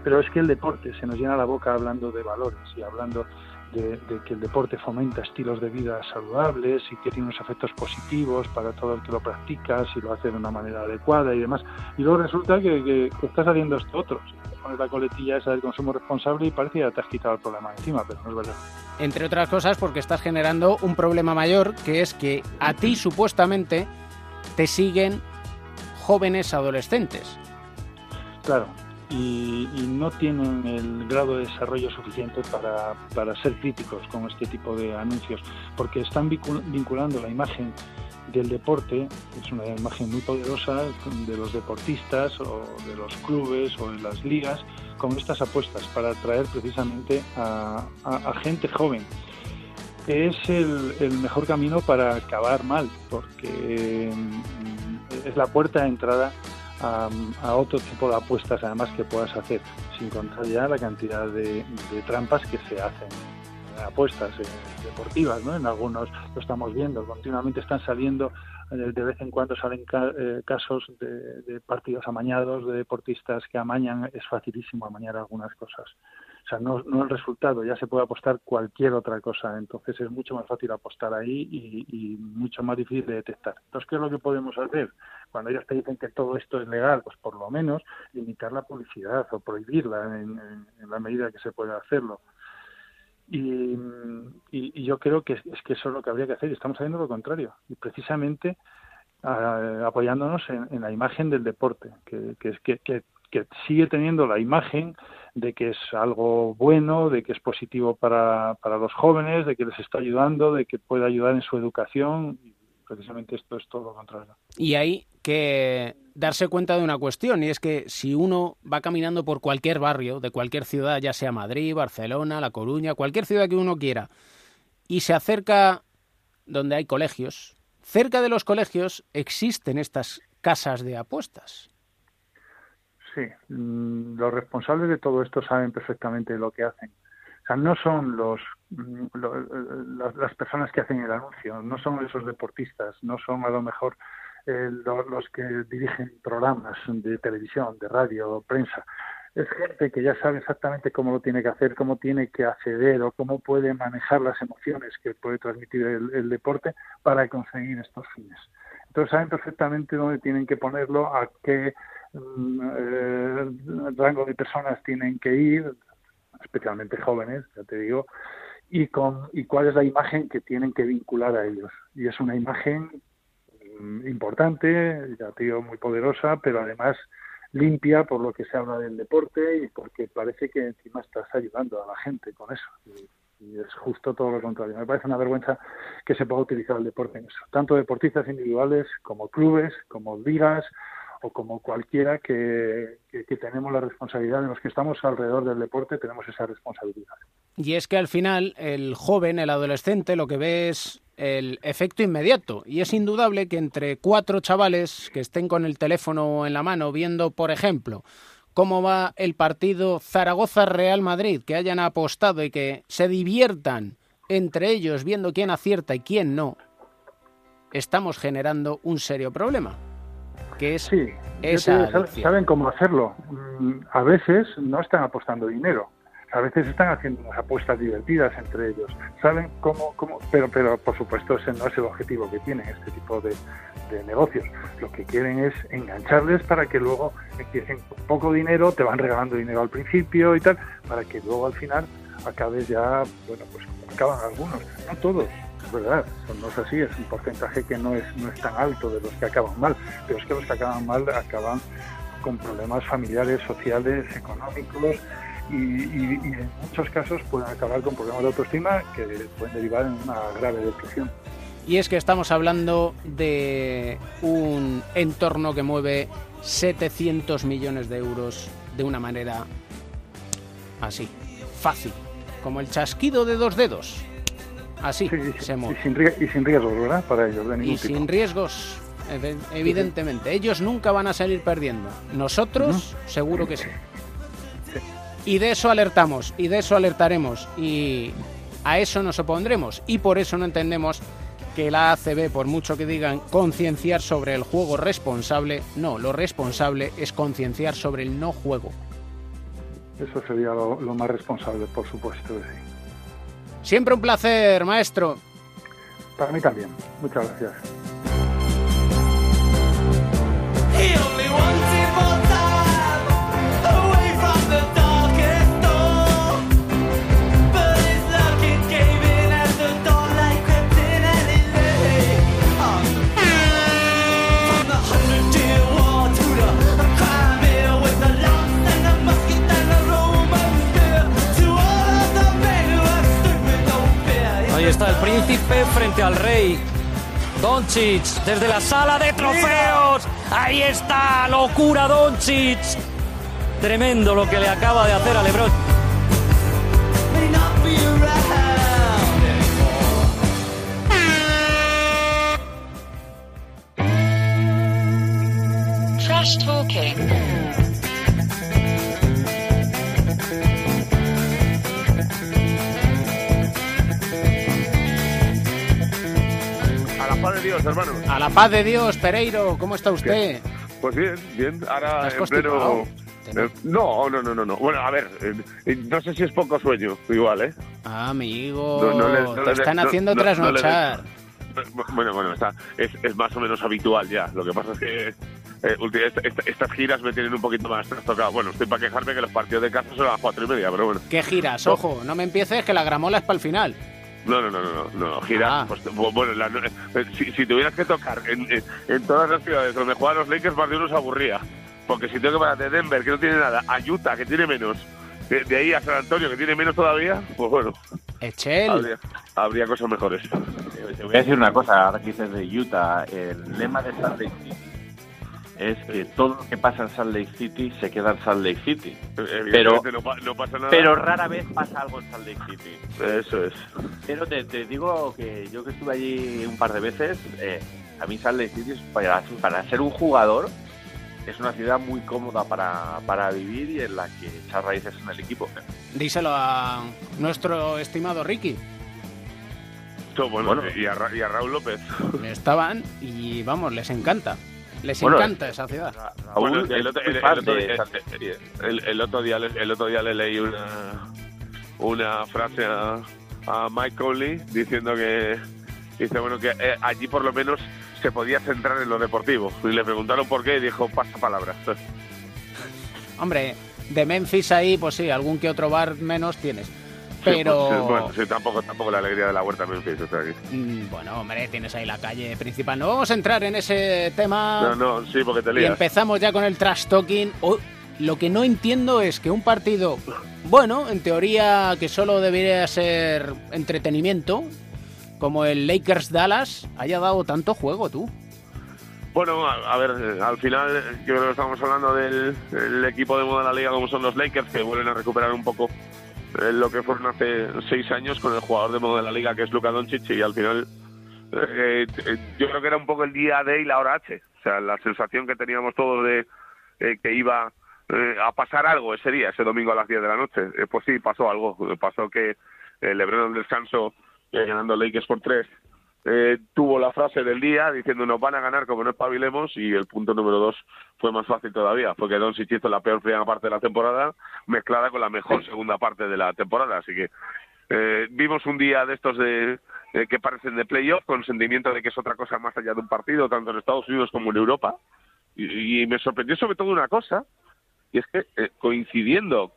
Pero es que el deporte se nos llena la boca hablando de valores y hablando de, de, que el deporte fomenta estilos de vida saludables y que tiene unos efectos positivos para todo el que lo practica, si lo hace de una manera adecuada y demás. Y luego resulta que, que, que estás haciendo esto otro. Pones la coletilla esa del consumo responsable y parece que ya te has quitado el problema encima, pero no es verdad. Entre otras cosas porque estás generando un problema mayor, que es que a ti supuestamente te siguen jóvenes adolescentes. Claro, y, y, no tienen el grado de desarrollo suficiente para, para, ser críticos con este tipo de anuncios, porque están vinculando la imagen del deporte, es una imagen muy poderosa de los deportistas o de los clubes o de las ligas, con estas apuestas para atraer precisamente a, gente joven. Es el, el, mejor camino para acabar mal, porque es la puerta de entrada a, a, otro tipo de apuestas además que puedas hacer, sin contar ya la cantidad de, trampas que se hacen apuestas eh, deportivas, ¿no? En algunos lo estamos viendo, continuamente están saliendo, eh, de vez en cuando salen ca eh, casos de, de, partidos amañados, de deportistas que amañan, es facilísimo amañar algunas cosas. Sea, no, no el resultado, ya se puede apostar cualquier otra cosa, entonces es mucho más fácil apostar ahí y, y mucho más difícil de detectar. Entonces, ¿qué es lo que podemos hacer? Cuando ellos te dicen que todo esto es legal, pues por lo menos limitar la publicidad o prohibirla en, la medida que se pueda hacerlo. Y, y, y, yo creo que es, que eso es lo que habría que hacer y estamos haciendo lo contrario y precisamente uh, apoyándonos en, en, la imagen del deporte que, que, que, que sigue teniendo la imagen de que es algo bueno, de que es positivo para, para los jóvenes, de que les está ayudando, de que puede ayudar en su educación. Y precisamente esto es todo lo contrario. Y hay que darse cuenta de una cuestión, y es que si uno va caminando por cualquier barrio de cualquier ciudad, ya sea Madrid, Barcelona, La Coruña, cualquier ciudad que uno quiera, y se acerca donde hay colegios, cerca de los colegios existen estas casas de apuestas. Sí, mm, los responsables de todo esto saben perfectamente lo que hacen. O sea, no son los, los, las personas que hacen el anuncio, no son esos deportistas, no son a lo mejor eh, los, los que dirigen programas de televisión, de radio, prensa. Es gente que ya sabe exactamente cómo lo tiene que hacer, cómo tiene que acceder o cómo puede manejar las emociones que puede transmitir el, el deporte para conseguir estos fines. Entonces saben perfectamente dónde tienen que ponerlo, a qué eh, rango de personas tienen que ir, especialmente jóvenes, ya te digo, y, con, y cuál es la imagen que tienen que vincular a ellos. Y es una imagen mm, importante, ya te digo, muy poderosa, pero además limpia por lo que se habla del deporte y porque parece que encima estás ayudando a la gente con eso. Y es justo todo lo contrario. Me parece una vergüenza que se pueda utilizar el deporte en eso. Tanto deportistas individuales como clubes, como ligas o como cualquiera que, tenemos la responsabilidad, de los que estamos alrededor del deporte, tenemos esa responsabilidad. Y es que al final el joven, el adolescente, lo que ve es el efecto inmediato. Y es indudable que entre cuatro chavales que estén con el teléfono en la mano viendo, por ejemplo, cómo va el partido Zaragoza-Real Madrid, que hayan apostado y que se diviertan entre ellos viendo quién acierta y quién no, estamos generando un serio problema, que es Sí, esa Fíjate, adicción. saben cómo hacerlo. Mm, A veces no están apostando dinero. A veces están haciendo unas apuestas divertidas entre ellos. Saben cómo, cómo pero, pero por supuesto ese no es el objetivo que tienen este tipo de, de negocios. Lo que quieren es engancharles para que luego empiecen con poco dinero, te van regalando dinero al principio y tal, para que luego al final acabes ya, bueno, pues como acaban algunos, no todos, es verdad, no es así, es un porcentaje que no es, no es tan alto de los que acaban mal, pero es que los que acaban mal acaban con problemas familiares, sociales, económicos y- y en muchos casos pueden acabar con problemas de autoestima que pueden derivar en una grave depresión. Y es que estamos hablando de un entorno que mueve 700 millones de euros de una manera así, fácil, como el chasquido de dos dedos. Así se Y sin, rie- y sin riesgos, ¿verdad? Para ellos, de ningún Y tipo. sin riesgos, ev- evidentemente. Ellos nunca van a salir perdiendo. Nosotros, seguro que sí. Y de eso alertamos, y de eso alertaremos, y a eso nos opondremos. Y por eso no entendemos que la ACB, por mucho que digan concienciar sobre el juego responsable, no, lo responsable es concienciar sobre el no juego. Eso sería lo, lo más responsable, por supuesto. sí. Siempre un placer, maestro. Para mí también. Muchas gracias. Doncic desde la sala de trofeos. Ahí está, locura Doncic. Tremendo lo que le acaba de hacer a LeBron. A la paz de Dios, hermano. A la paz de Dios, Pereiro, ¿cómo está usted? Pues bien, bien. Ahora ¿Estás en pleno. eh, No, no, no, no, no. Bueno, a ver, eh, eh, no sé si es poco sueño, igual, ¿eh? Amigo, No, no no te están haciendo trasnochar. Bueno, bueno, está, es, es más o menos habitual ya. Lo que pasa es que eh, esta- esta- estas giras me tienen un poquito más trastocado. Bueno, estoy para quejarme que los partidos de casa son a las cuatro y media, pero bueno. ¿Qué giras? Ojo, no me empieces que la gramola es para el final. No, no, no, no, no, no, giras. Ah. pues, bu- bueno, la- eh, si, si tuvieras que tocar en, en- en todas las ciudades donde juegan los Lakers, más de uno se aburría. Porque si tengo que parar de Denver, que no tiene nada, a Utah, que tiene menos, de, de ahí a San Antonio, que tiene menos todavía, pues bueno, Echel. habría, habría cosas mejores. Te voy a decir una cosa, ahora que dices de Utah, el lema de Lake City es que todo lo que pasa en Salt Lake City se queda en Salt Lake City. Pero, Evidentemente no, pa- no pasa nada. pero rara vez pasa algo en Salt Lake City. Eso es. Pero te, te digo que yo que estuve allí un par de veces, eh, a mí Salt Lake City, es para, para ser un jugador, es una ciudad muy cómoda para, para vivir y en la que echar raíces en el equipo. Díselo a nuestro estimado Ricky. Bueno, Bueno. Y, a, Ra- y a Raúl López. Estaban y vamos, les encanta. Les Bueno, encanta esa ciudad. Raúl el, otro, el- el- el- el día, le- el otro día le leí una, una frase a, a Mike Conley diciendo que dice bueno que eh, allí por lo menos se podía centrar en lo deportivo y le preguntaron por qué y dijo pasa palabras (laughs) Hombre, de Memphis ahí, pues sí, algún que otro bar menos tienes. Pero- Sí, bueno, sí, tampoco, tampoco la alegría de la huerta me Memphis, o sea que- Mm, Bueno, hombre, tienes ahí la calle principal. No vamos a entrar en ese tema. No, no, sí, porque te Y lías. empezamos ya con el trash talking. O- lo que no entiendo es que un partido, bueno, en teoría que solo debería ser entretenimiento, como el Lakers Dallas, haya dado tanto juego, tú. Bueno, a, a ver, eh, al final eh, yo creo que estamos hablando del, equipo de moda de la liga como son los Lakers, que vuelven a recuperar un poco lo que fueron hace seis años con el jugador de moda de la liga que es Luka Doncic y al final eh, eh, yo creo que era un poco el día D y la hora H. O sea, la sensación que teníamos todos de eh, que iba eh, a pasar algo ese día, ese domingo a las 10 de la noche. Pues sí, pasó algo. Pasó que eh, LeBron el descanso, ganando Lakers por tres, eh, tuvo la frase del día diciendo nos van a ganar como no espabilemos y el punto número dos fue más fácil todavía, porque Doncic hizo la peor primera parte de la temporada mezclada con la mejor segunda parte de la temporada, así que eh, vimos un día de estos de eh, que parecen de playoff con sentimiento de que es otra cosa más allá de un partido tanto en Estados Unidos como en Europa. Y, y me sorprendió sobre todo una cosa y es que eh, coincidiendo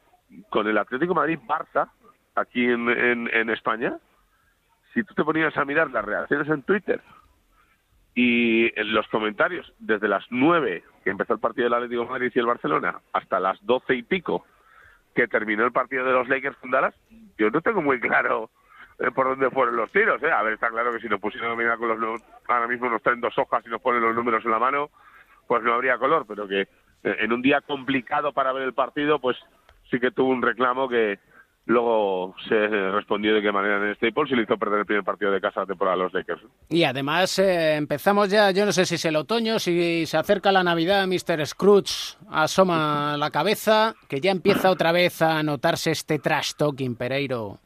con el Atlético de Madrid-Barça aquí en, en, en España si tú te ponías a mirar las reacciones en Twitter y los comentarios desde las 9 que empezó el partido del Atlético de Madrid y el Barcelona hasta las 12 y pico que terminó el partido de los Lakers con yo no tengo muy claro eh, por dónde fueron los tiros. ¿eh? A ver, está claro que si nos pusieran a mirar con los ahora mismo nos traen dos hojas y nos ponen los números en la mano, pues no habría color, pero que eh, en un día complicado para ver el partido, pues sí que tuvo un reclamo que luego se respondió de qué manera en Staples y le hizo perder el primer partido de casa de temporada a los Lakers. Y además eh, empezamos ya, yo no sé si es el otoño, si se acerca la Navidad, Mr. Scrooge asoma la cabeza, que ya empieza otra vez a notarse este trash talking, Pereiro,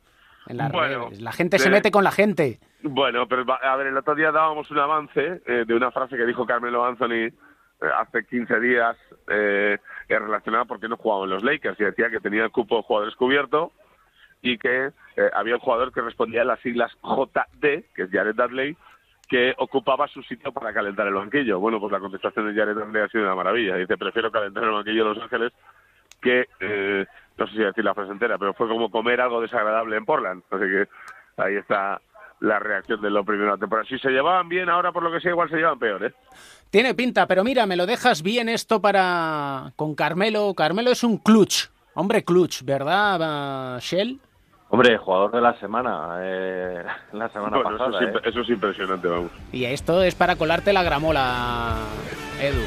en las Bueno, redes. La gente se de- mete con la gente. Bueno, pero a ver, el otro día dábamos un avance eh, de una frase que dijo Carmelo Anthony eh, hace 15 días eh, relacionada porque no jugaba en los Lakers y decía que tenía el cupo de jugadores cubierto y que eh, había un jugador que respondía a las siglas JD, que es Jared Dudley, que ocupaba su sitio para calentar el banquillo. Bueno, pues la contestación de Jared Dudley ha sido una maravilla. Dice, prefiero calentar el banquillo de Los Ángeles que, eh, no sé si decir la frase entera, pero fue como comer algo desagradable en Portland. Así que ahí está la reacción de lo primero de la temporada. Si se llevaban bien, ahora por lo que sea, igual se llevan peor, ¿eh? Tiene pinta, pero mira, me lo dejas bien esto para con Carmelo. Carmelo es un clutch, hombre clutch, ¿verdad, Shell? Hombre, jugador de la semana, eh, (laughs) la semana Bueno, eso, pasada. es, eh. eso es impresionante, vamos. Y esto es para colarte la gramola, Edu.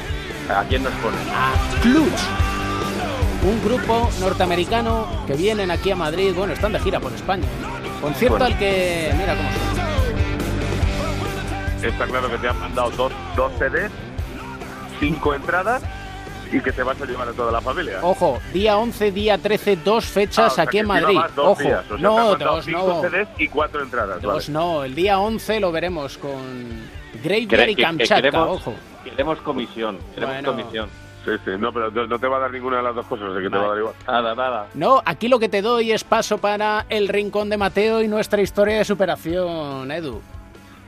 ¿A quién nos pone? Clutch. Un grupo norteamericano que vienen aquí a Madrid, bueno, están de gira por España. Concierto Bueno. al que, mira cómo suena. Está claro que te han mandado dos, dos CDs, cinco entradas y que te vas a llevar a toda la familia. Ojo, día 11, día 13, dos Ah, fechas o sea, aquí en Madrid. dos Ojo, días, o sea, te han no, dos cinco no. CDs y cuatro entradas. Dos vale. no, el día 11 lo veremos con Graveyard y que Kamchatka, queremos, ojo. queremos comisión, queremos Bueno. comisión. Sí, sí, no, pero no, no te va a dar ninguna de las dos cosas, así que te va a dar igual. Nada, nada. No, aquí lo que te doy es paso para el rincón de Mateo y nuestra historia de superación, Edu.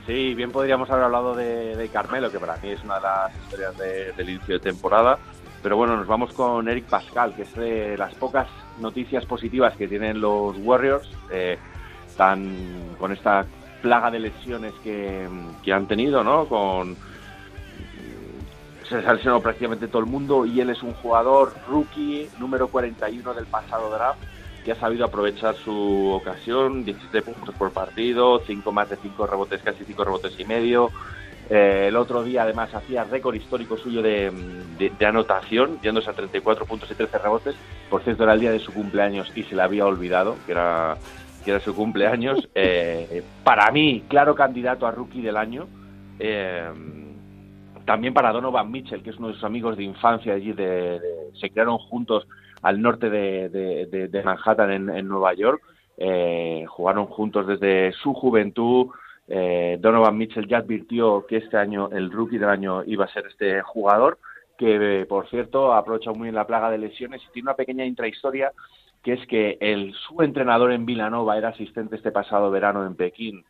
Sí, bien podríamos haber hablado de, de Carmelo, que para mí es una de las historias de- del inicio de temporada. Pero bueno, nos vamos con Eric Pascal, que es de las pocas noticias positivas que tienen los Warriors, eh, tan, con esta plaga de lesiones que, que han tenido, ¿no? Con se les ha lesionado prácticamente todo el mundo y él es un jugador rookie número 41 del pasado draft que ha sabido aprovechar su ocasión, 17 puntos por partido, 5 más de 5 rebotes, casi 5 rebotes y medio. Eh, el otro día además hacía récord histórico suyo de, de- de anotación, yéndose a 34 puntos y 13 rebotes. Por cierto, era el día de su cumpleaños y se le había olvidado que era, que era su cumpleaños. (laughs) Eh, para mí, claro candidato a rookie del año. Eh, también para Donovan Mitchell, que es uno de sus amigos de infancia allí, de, se crearon juntos al norte de, Manhattan, en, en Nueva York. Jugaron juntos desde su juventud. Eh, Donovan Mitchell ya advirtió que este año el rookie del año iba a ser este jugador, que eh, por cierto ha aprovechado muy bien la plaga de lesiones y tiene una pequeña intrahistoria, que es que el, su entrenador en Villanova era asistente este pasado verano en Pekín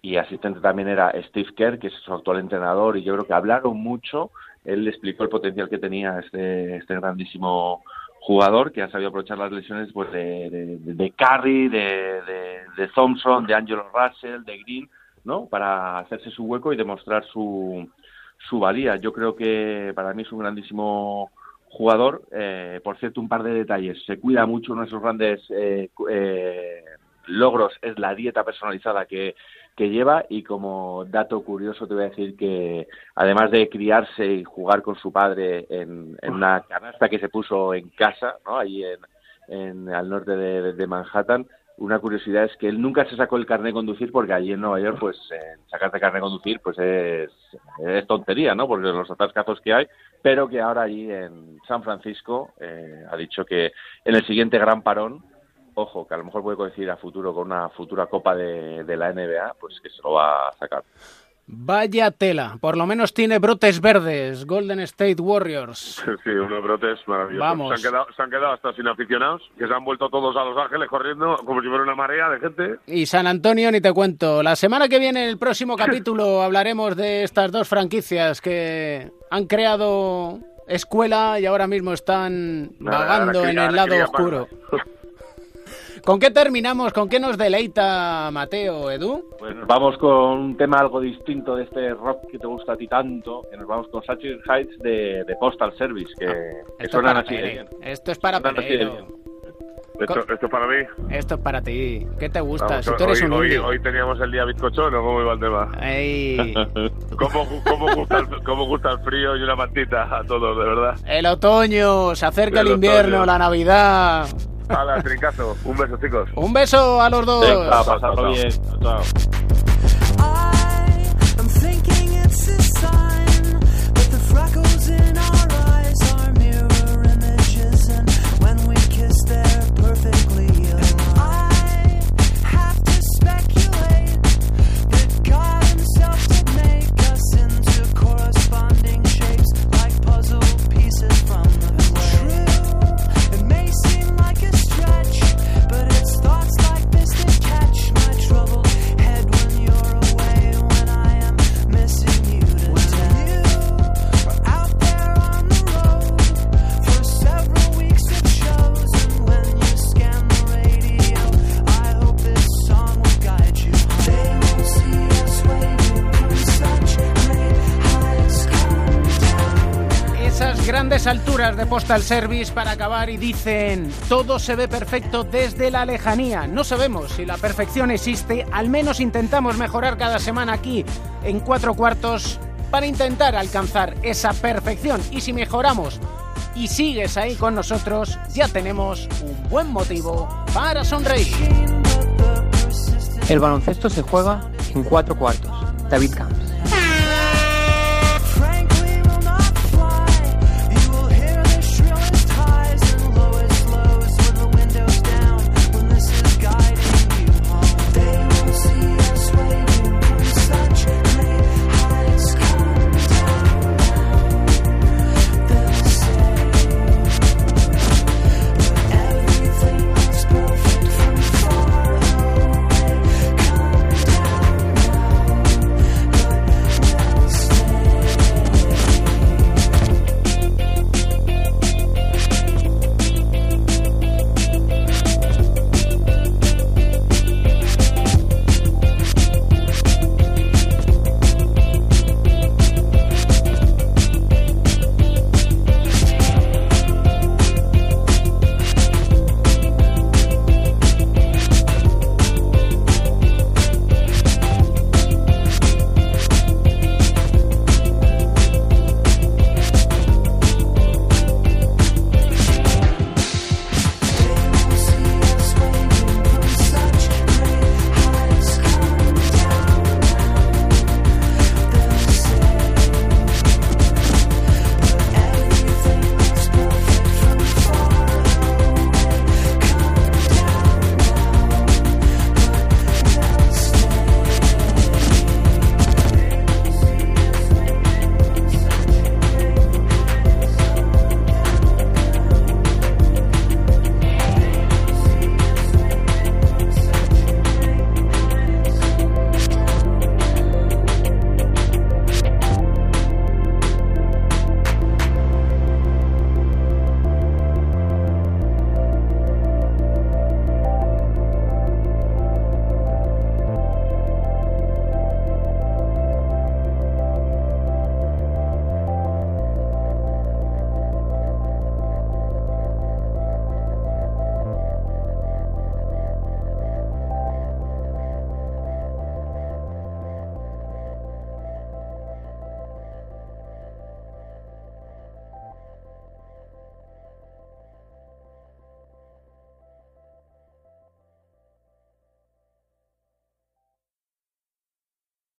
y asistente también era Steve Kerr, que es su actual entrenador, y yo creo que hablaron mucho. Él le explicó el potencial que tenía este, este grandísimo jugador que ha sabido aprovechar las lesiones pues de, de, de Curry, de Thompson, de Angelo Russell, de Green, ¿no? Para hacerse su hueco y demostrar su, su valía. Yo creo que para mí es un grandísimo jugador. Eh, por cierto, un par de detalles. Se cuida mucho, uno de sus grandes eh, eh, logros es la dieta personalizada que, que lleva y como dato curioso te voy a decir que además de criarse y jugar con su padre en, una canasta que se puso en casa, ¿no? Allí en, en al norte de Manhattan, una curiosidad es que él nunca se sacó el carnet de conducir porque allí en Nueva York, pues, eh, sacarte carnet de conducir, pues es, tontería, ¿no? Porque los atascazos que hay, pero que ahora allí en San Francisco eh, ha dicho que en el siguiente gran parón, ojo, que a lo mejor puede coincidir a futuro con una futura copa de la NBA, pues que se lo va a sacar. Vaya tela, por lo menos tiene brotes verdes, Golden State Warriors. Sí, unos brotes maravillosos. Vamos. Se han, quedado, se han quedado hasta sin aficionados, que se han vuelto todos a Los Ángeles corriendo como si fuera una marea de gente. Y San Antonio, ni te cuento. La semana que viene, en el próximo capítulo, (laughs) hablaremos de estas dos franquicias que han creado escuela y ahora mismo están vagando en el lado oscuro. (laughs) ¿Con qué terminamos? ¿Con qué nos deleita Mateo, Edu? Pues nos vamos con un tema algo distinto de este rock que te gusta a ti tanto, que nos vamos con Satchel Heights de, de Postal Service, que, que Esto es suenan para así de Pere. bien. Esto es para bien. Esto, esto es para mí. Esto es para ti. ¿Qué te gusta? Vamos, si tú eres hoy, un hoy, hoy teníamos el día bizcochón, ¿o cómo iba el tema? Ey. (laughs) ¿Cómo, cómo, gusta el, ¿Cómo gusta el frío y una mantita a todos, de verdad? El otoño, se acerca el, El invierno, otoño. la Navidad. Hala, trincazo. Un beso, chicos. Un beso a los dos. Venga, pasadlo bien. Chao. De Postal Service para acabar y dicen, todo se ve perfecto desde la lejanía. No sabemos si la perfección existe, al menos intentamos mejorar cada semana aquí en cuatro cuartos para intentar alcanzar esa perfección. Y si mejoramos y sigues ahí con nosotros, ya tenemos un buen motivo para sonreír. El baloncesto se juega en cuatro cuartos. David Camps.